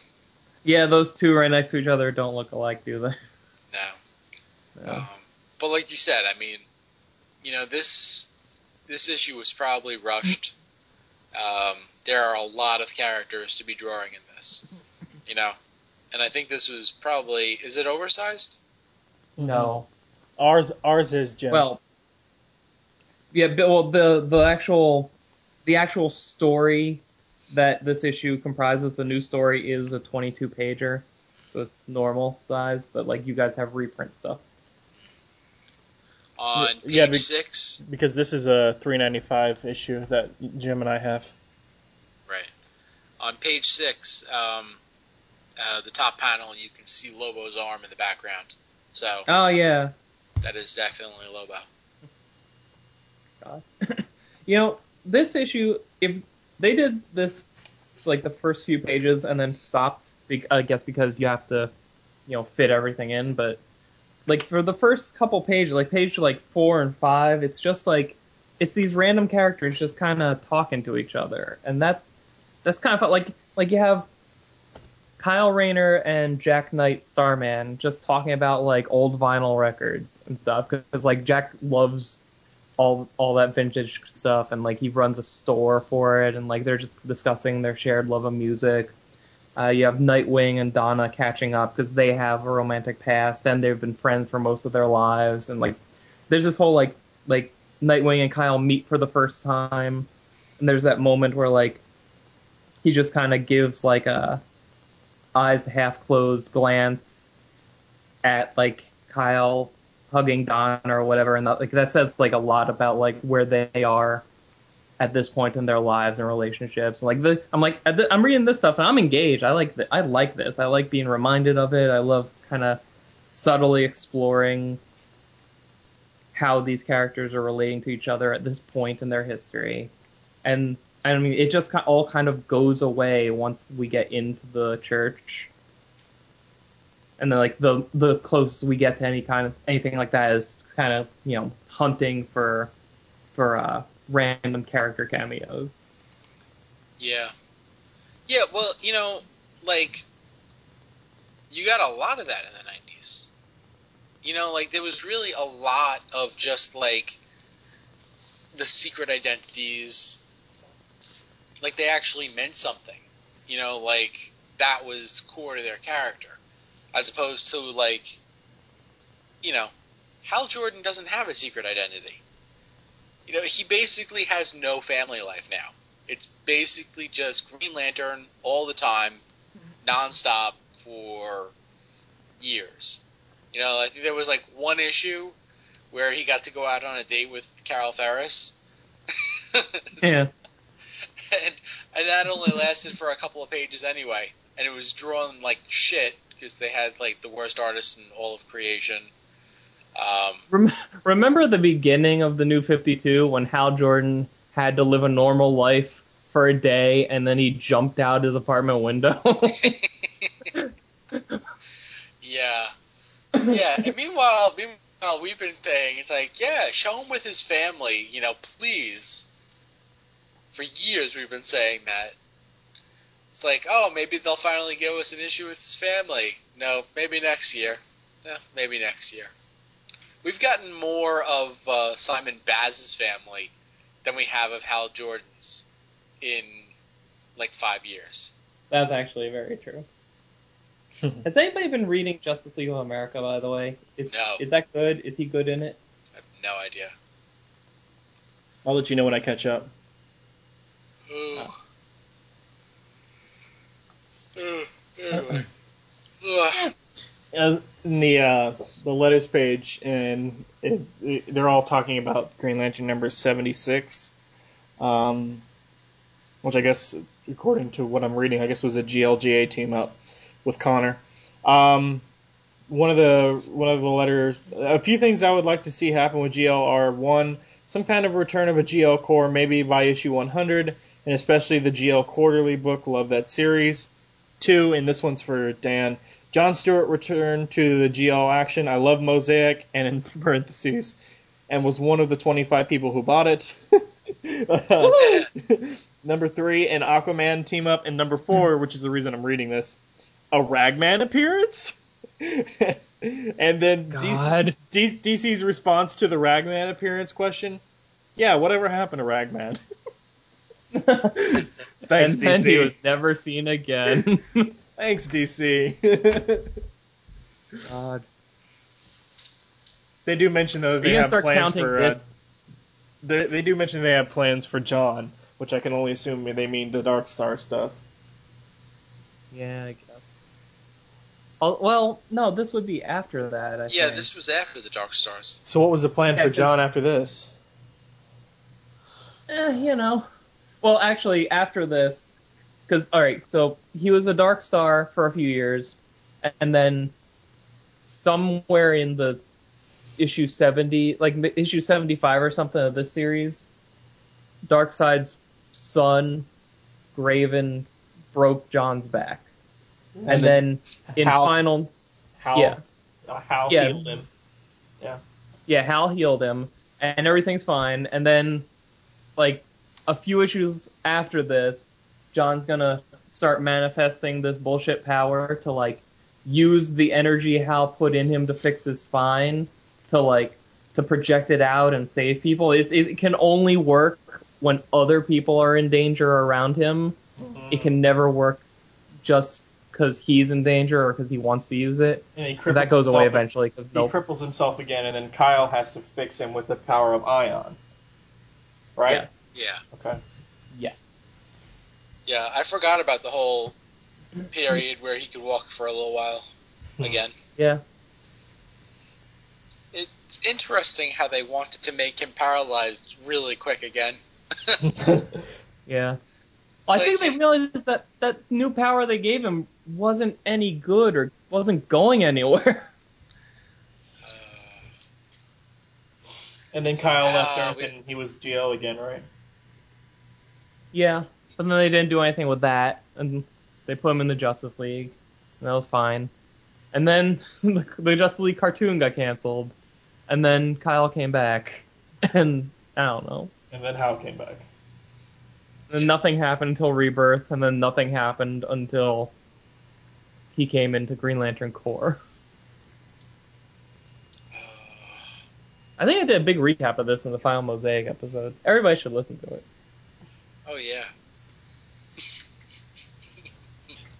Yeah, those two right next to each other don't look alike, do they? No. No. Um, but like you said, I mean, you know, this this issue was probably rushed. Um, there are a lot of characters to be drawing in this, you know, and I think this was probably is it oversized? No. Ours, ours is Jim. Well, yeah, well, the the actual the actual story that this issue comprises, the new story, is a 22 pager, so it's normal size. But like you guys have reprint stuff. On page Yeah, be- six, because this is a 395 issue that Jim and I have. right? On page six, um, uh, the top panel, you can see Lobo's arm in the background. So Oh yeah. that is definitely Lobo. God. you know, this issue, if they did this like the first few pages and then stopped, I guess because you have to, you know, fit everything in, but like for the first couple pages, like page like four and five, it's just like it's these random characters just kind of talking to each other, and that's that's kind of like like you have Kyle Rayner and Jack Knight Starman just talking about like old vinyl records and stuff because like Jack loves all all that vintage stuff and like he runs a store for it and like they're just discussing their shared love of music. Uh, you have Nightwing and Donna catching up because they have a romantic past and they've been friends for most of their lives and like there's this whole like like Nightwing and Kyle meet for the first time and there's that moment where like he just kind of gives like a eyes half closed glance at like Kyle hugging Don or whatever, and that, like that says like a lot about like where they are at this point in their lives and relationships. Like the, I'm like the, I'm reading this stuff and I'm engaged. I like th- I like this. I like being reminded of it. I love kind of subtly exploring how these characters are relating to each other at this point in their history, and I mean it just all kind of goes away once we get into the church and then like the the closest we get to any kind of anything like that is kind of you know hunting for for uh, random character cameos. Yeah. Yeah, well, you know, like you got a lot of that in the 90s. You know, like there was really a lot of just like the secret identities like they actually meant something. You know, like that was core to their character as opposed to like you know, Hal Jordan doesn't have a secret identity. You know, he basically has no family life now. It's basically just Green Lantern all the time, nonstop for years. You know, I think there was like one issue where he got to go out on a date with Carol Ferris. Yeah. and, and that only lasted for a couple of pages anyway. And it was drawn like shit because they had like the worst artist in all of creation. Um, Rem- remember the beginning of the New 52 when Hal Jordan had to live a normal life for a day and then he jumped out his apartment window? yeah, yeah. And meanwhile, meanwhile, we've been saying it's like, yeah, show him with his family, you know, please. For years, we've been saying that. It's like, oh, maybe they'll finally give us an issue with his family. No, maybe next year. No, maybe next year. We've gotten more of uh, Simon Baz's family than we have of Hal Jordan's in like five years. That's actually very true. Has anybody been reading Justice League of America, by the way? Is, No. Is that good? Is he good in it? I have no idea. I'll let you know when I catch up. Ooh. Oh. Ooh. Ooh. Uh, in the uh, the letters page, and it, it- they're all talking about Green Lantern number seventy six, um, which I guess, according to what I'm reading, I guess was a GLGA team up with Connor. Um, one of the one of the letters, a few things I would like to see happen with GL are one, some kind of return of a GL Corps, maybe by issue 100, and especially the GL quarterly book. Love that series. Two, and this one's for Dan. John Stewart returned to the GL action. I love Mosaic, and in parentheses, and was one of the 25 people who bought it. Uh, number three, an Aquaman team up, and number four, hmm. which is the reason I'm reading this, a Ragman appearance. and then DC, D- DC's response to the Ragman appearance question, yeah, whatever happened to Ragman? Thanks, and then he was never seen again. Thanks, DC. God. they do mention though Are they have start plans counting for. Uh, this? they, they do mention they have plans for John, which I can only assume they mean the Dark Star stuff. Yeah, I guess. Oh, well, no, this would be after that. I Yeah, think. this was after the Dark Stars. So what was the plan Yeah, for 'cause- John after this? Eh, you know. Well, actually, after this, because all right, so he was a Dark Star for a few years, and then somewhere in the issue seventy, like issue seventy-five or something of this series, Darkseid's son, Grayven, broke John's back, and, then, in Hal- final, Hal, yeah. uh, Hal Yeah. healed him. Yeah. Yeah, Hal healed him, and everything's fine. And then, like, a few issues after this, John's gonna start manifesting this bullshit power to, like, use the energy Hal put in him to fix his spine to, like, to project it out and save people. It's, it can only work when other people are in danger around him. Mm-hmm. It can never work just because he's in danger or because he wants to use it. And he But that goes away eventually because He no cripples himself again, and then Kyle has to fix him with the power of Ion. Right? Yes. Yeah. Okay. Yes. Yeah, I forgot about the whole period where he could walk for a little while Hmm. again. Yeah. It's interesting how they wanted to make him paralyzed really quick again. Yeah. Well, I think they realized that that new power they gave him wasn't any good or wasn't going anywhere. Uh, and then Kyle left Ah, Earth, we- and he was GL again, right? yeah. But then they didn't do anything with that, and they put him in the Justice League, and that was fine. And then the, the Justice League cartoon got canceled, and then Kyle came back, and I don't know. And then Hal came back. And nothing happened until Rebirth, and then nothing happened until he came into Green Lantern Corps. I think I did a big recap of this in the final Mosaic episode. Everybody should listen to it. oh yeah.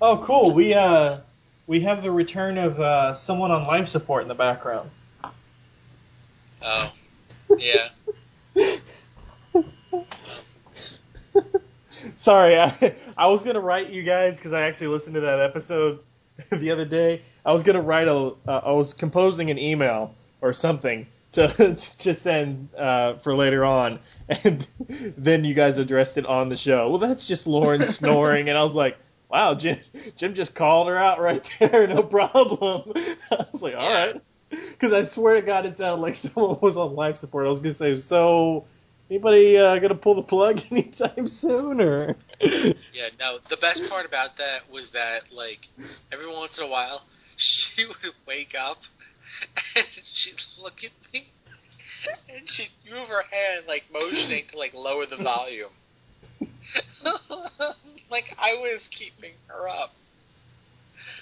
Oh, cool. We uh, we have the return of uh, someone on life support in the background. Oh. Yeah. Sorry, I, I was gonna write you guys because I actually listened to that episode the other day. I was gonna write a, uh, I was composing an email or something to to send uh, for later on, and then you guys addressed it on the show. Well, that's just Lauren snoring, and I was like, wow, Jim, Jim just called her out right there, no problem. I was like, all Yeah. right, because I swear to God, it sounded like someone was on life support. I was gonna say, so anybody uh, gonna pull the plug anytime soon, or? Yeah, no, the best part about that was that, like, every once in a while, she would wake up and she'd look at me and she'd move her hand, like, motioning to, like, lower the volume. like, I was keeping her up.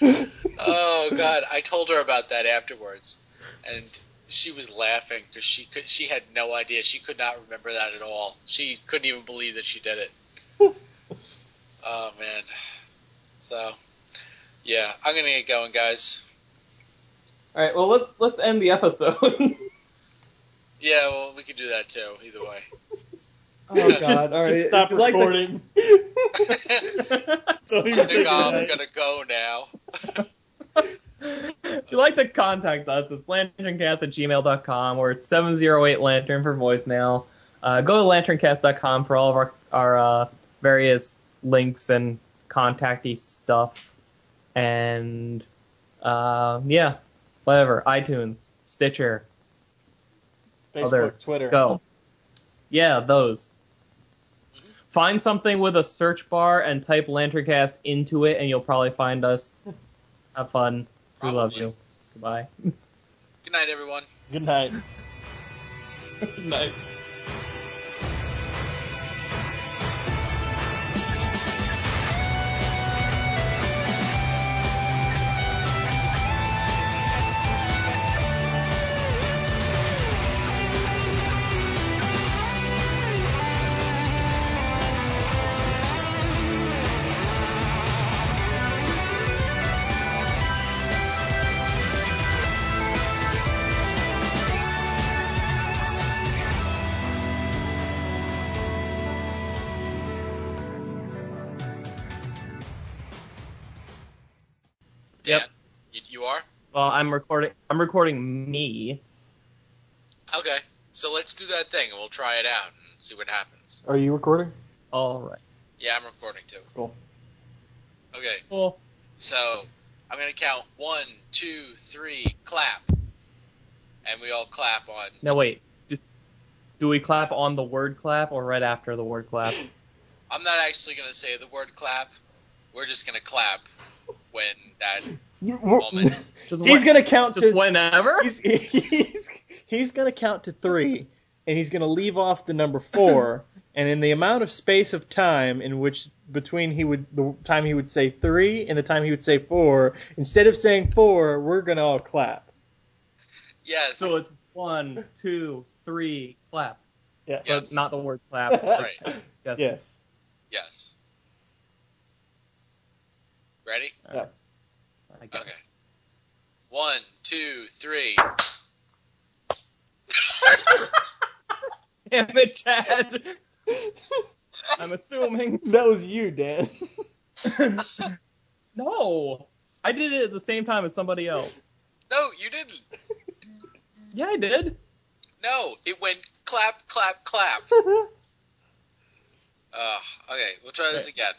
Oh, God, I told her about that afterwards. And she was laughing because she could she had no idea. She could not remember that at all. She couldn't even believe that she did it. oh man. So yeah, I'm gonna get going, guys. All right, well let's let's end the episode. Yeah, well, we can do that too. Either way. Oh God! just, All right, just stop like recording. so you I can say think I'm gonna go now. if you'd like to contact us, it's lanterncast at gmail.com or it's 708 lantern for voicemail. Uh, go to lanterncast.com for all of our, our uh, various links and contacty stuff. And uh, yeah, whatever. iTunes, Stitcher, Facebook, other- Twitter. go. Yeah, those. Find something with a search bar and type Lanterncast into it, and you'll probably find us. Have fun. We love you. Goodbye. Good night, everyone. Good night. Good night. I'm recording. I'm recording me. okay. So let's do that thing, and we'll try it out and see what happens. Are you recording? All right. Yeah, I'm recording too. Cool. Okay, Cool. so I'm gonna count one, two, three, clap, and we all clap on. No wait. Do, do we clap on the word clap or right after the word clap? I'm not actually gonna say the word clap. We're just gonna clap when that moment. Just He's when- gonna count just to. whenever. He's, he's he's gonna count to three, and he's gonna leave off the number four. and in the amount of space of time in which between he would the time he would say three and the time he would say four, instead of saying four, we're gonna all clap. Yes. So it's one, two, three, clap. Yeah. Yes. Not the word clap. Right. Yes. yes. Ready? I guess. Okay. One, two, three. Damn it, Chad. I'm assuming. That was you, Dan. no. I did it at the same time as somebody else. No, you didn't. Yeah, I did. No, it went clap, clap, clap. Uh, okay, we'll try this again.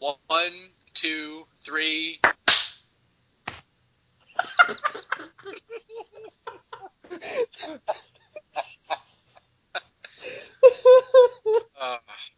One, two, three. Uh,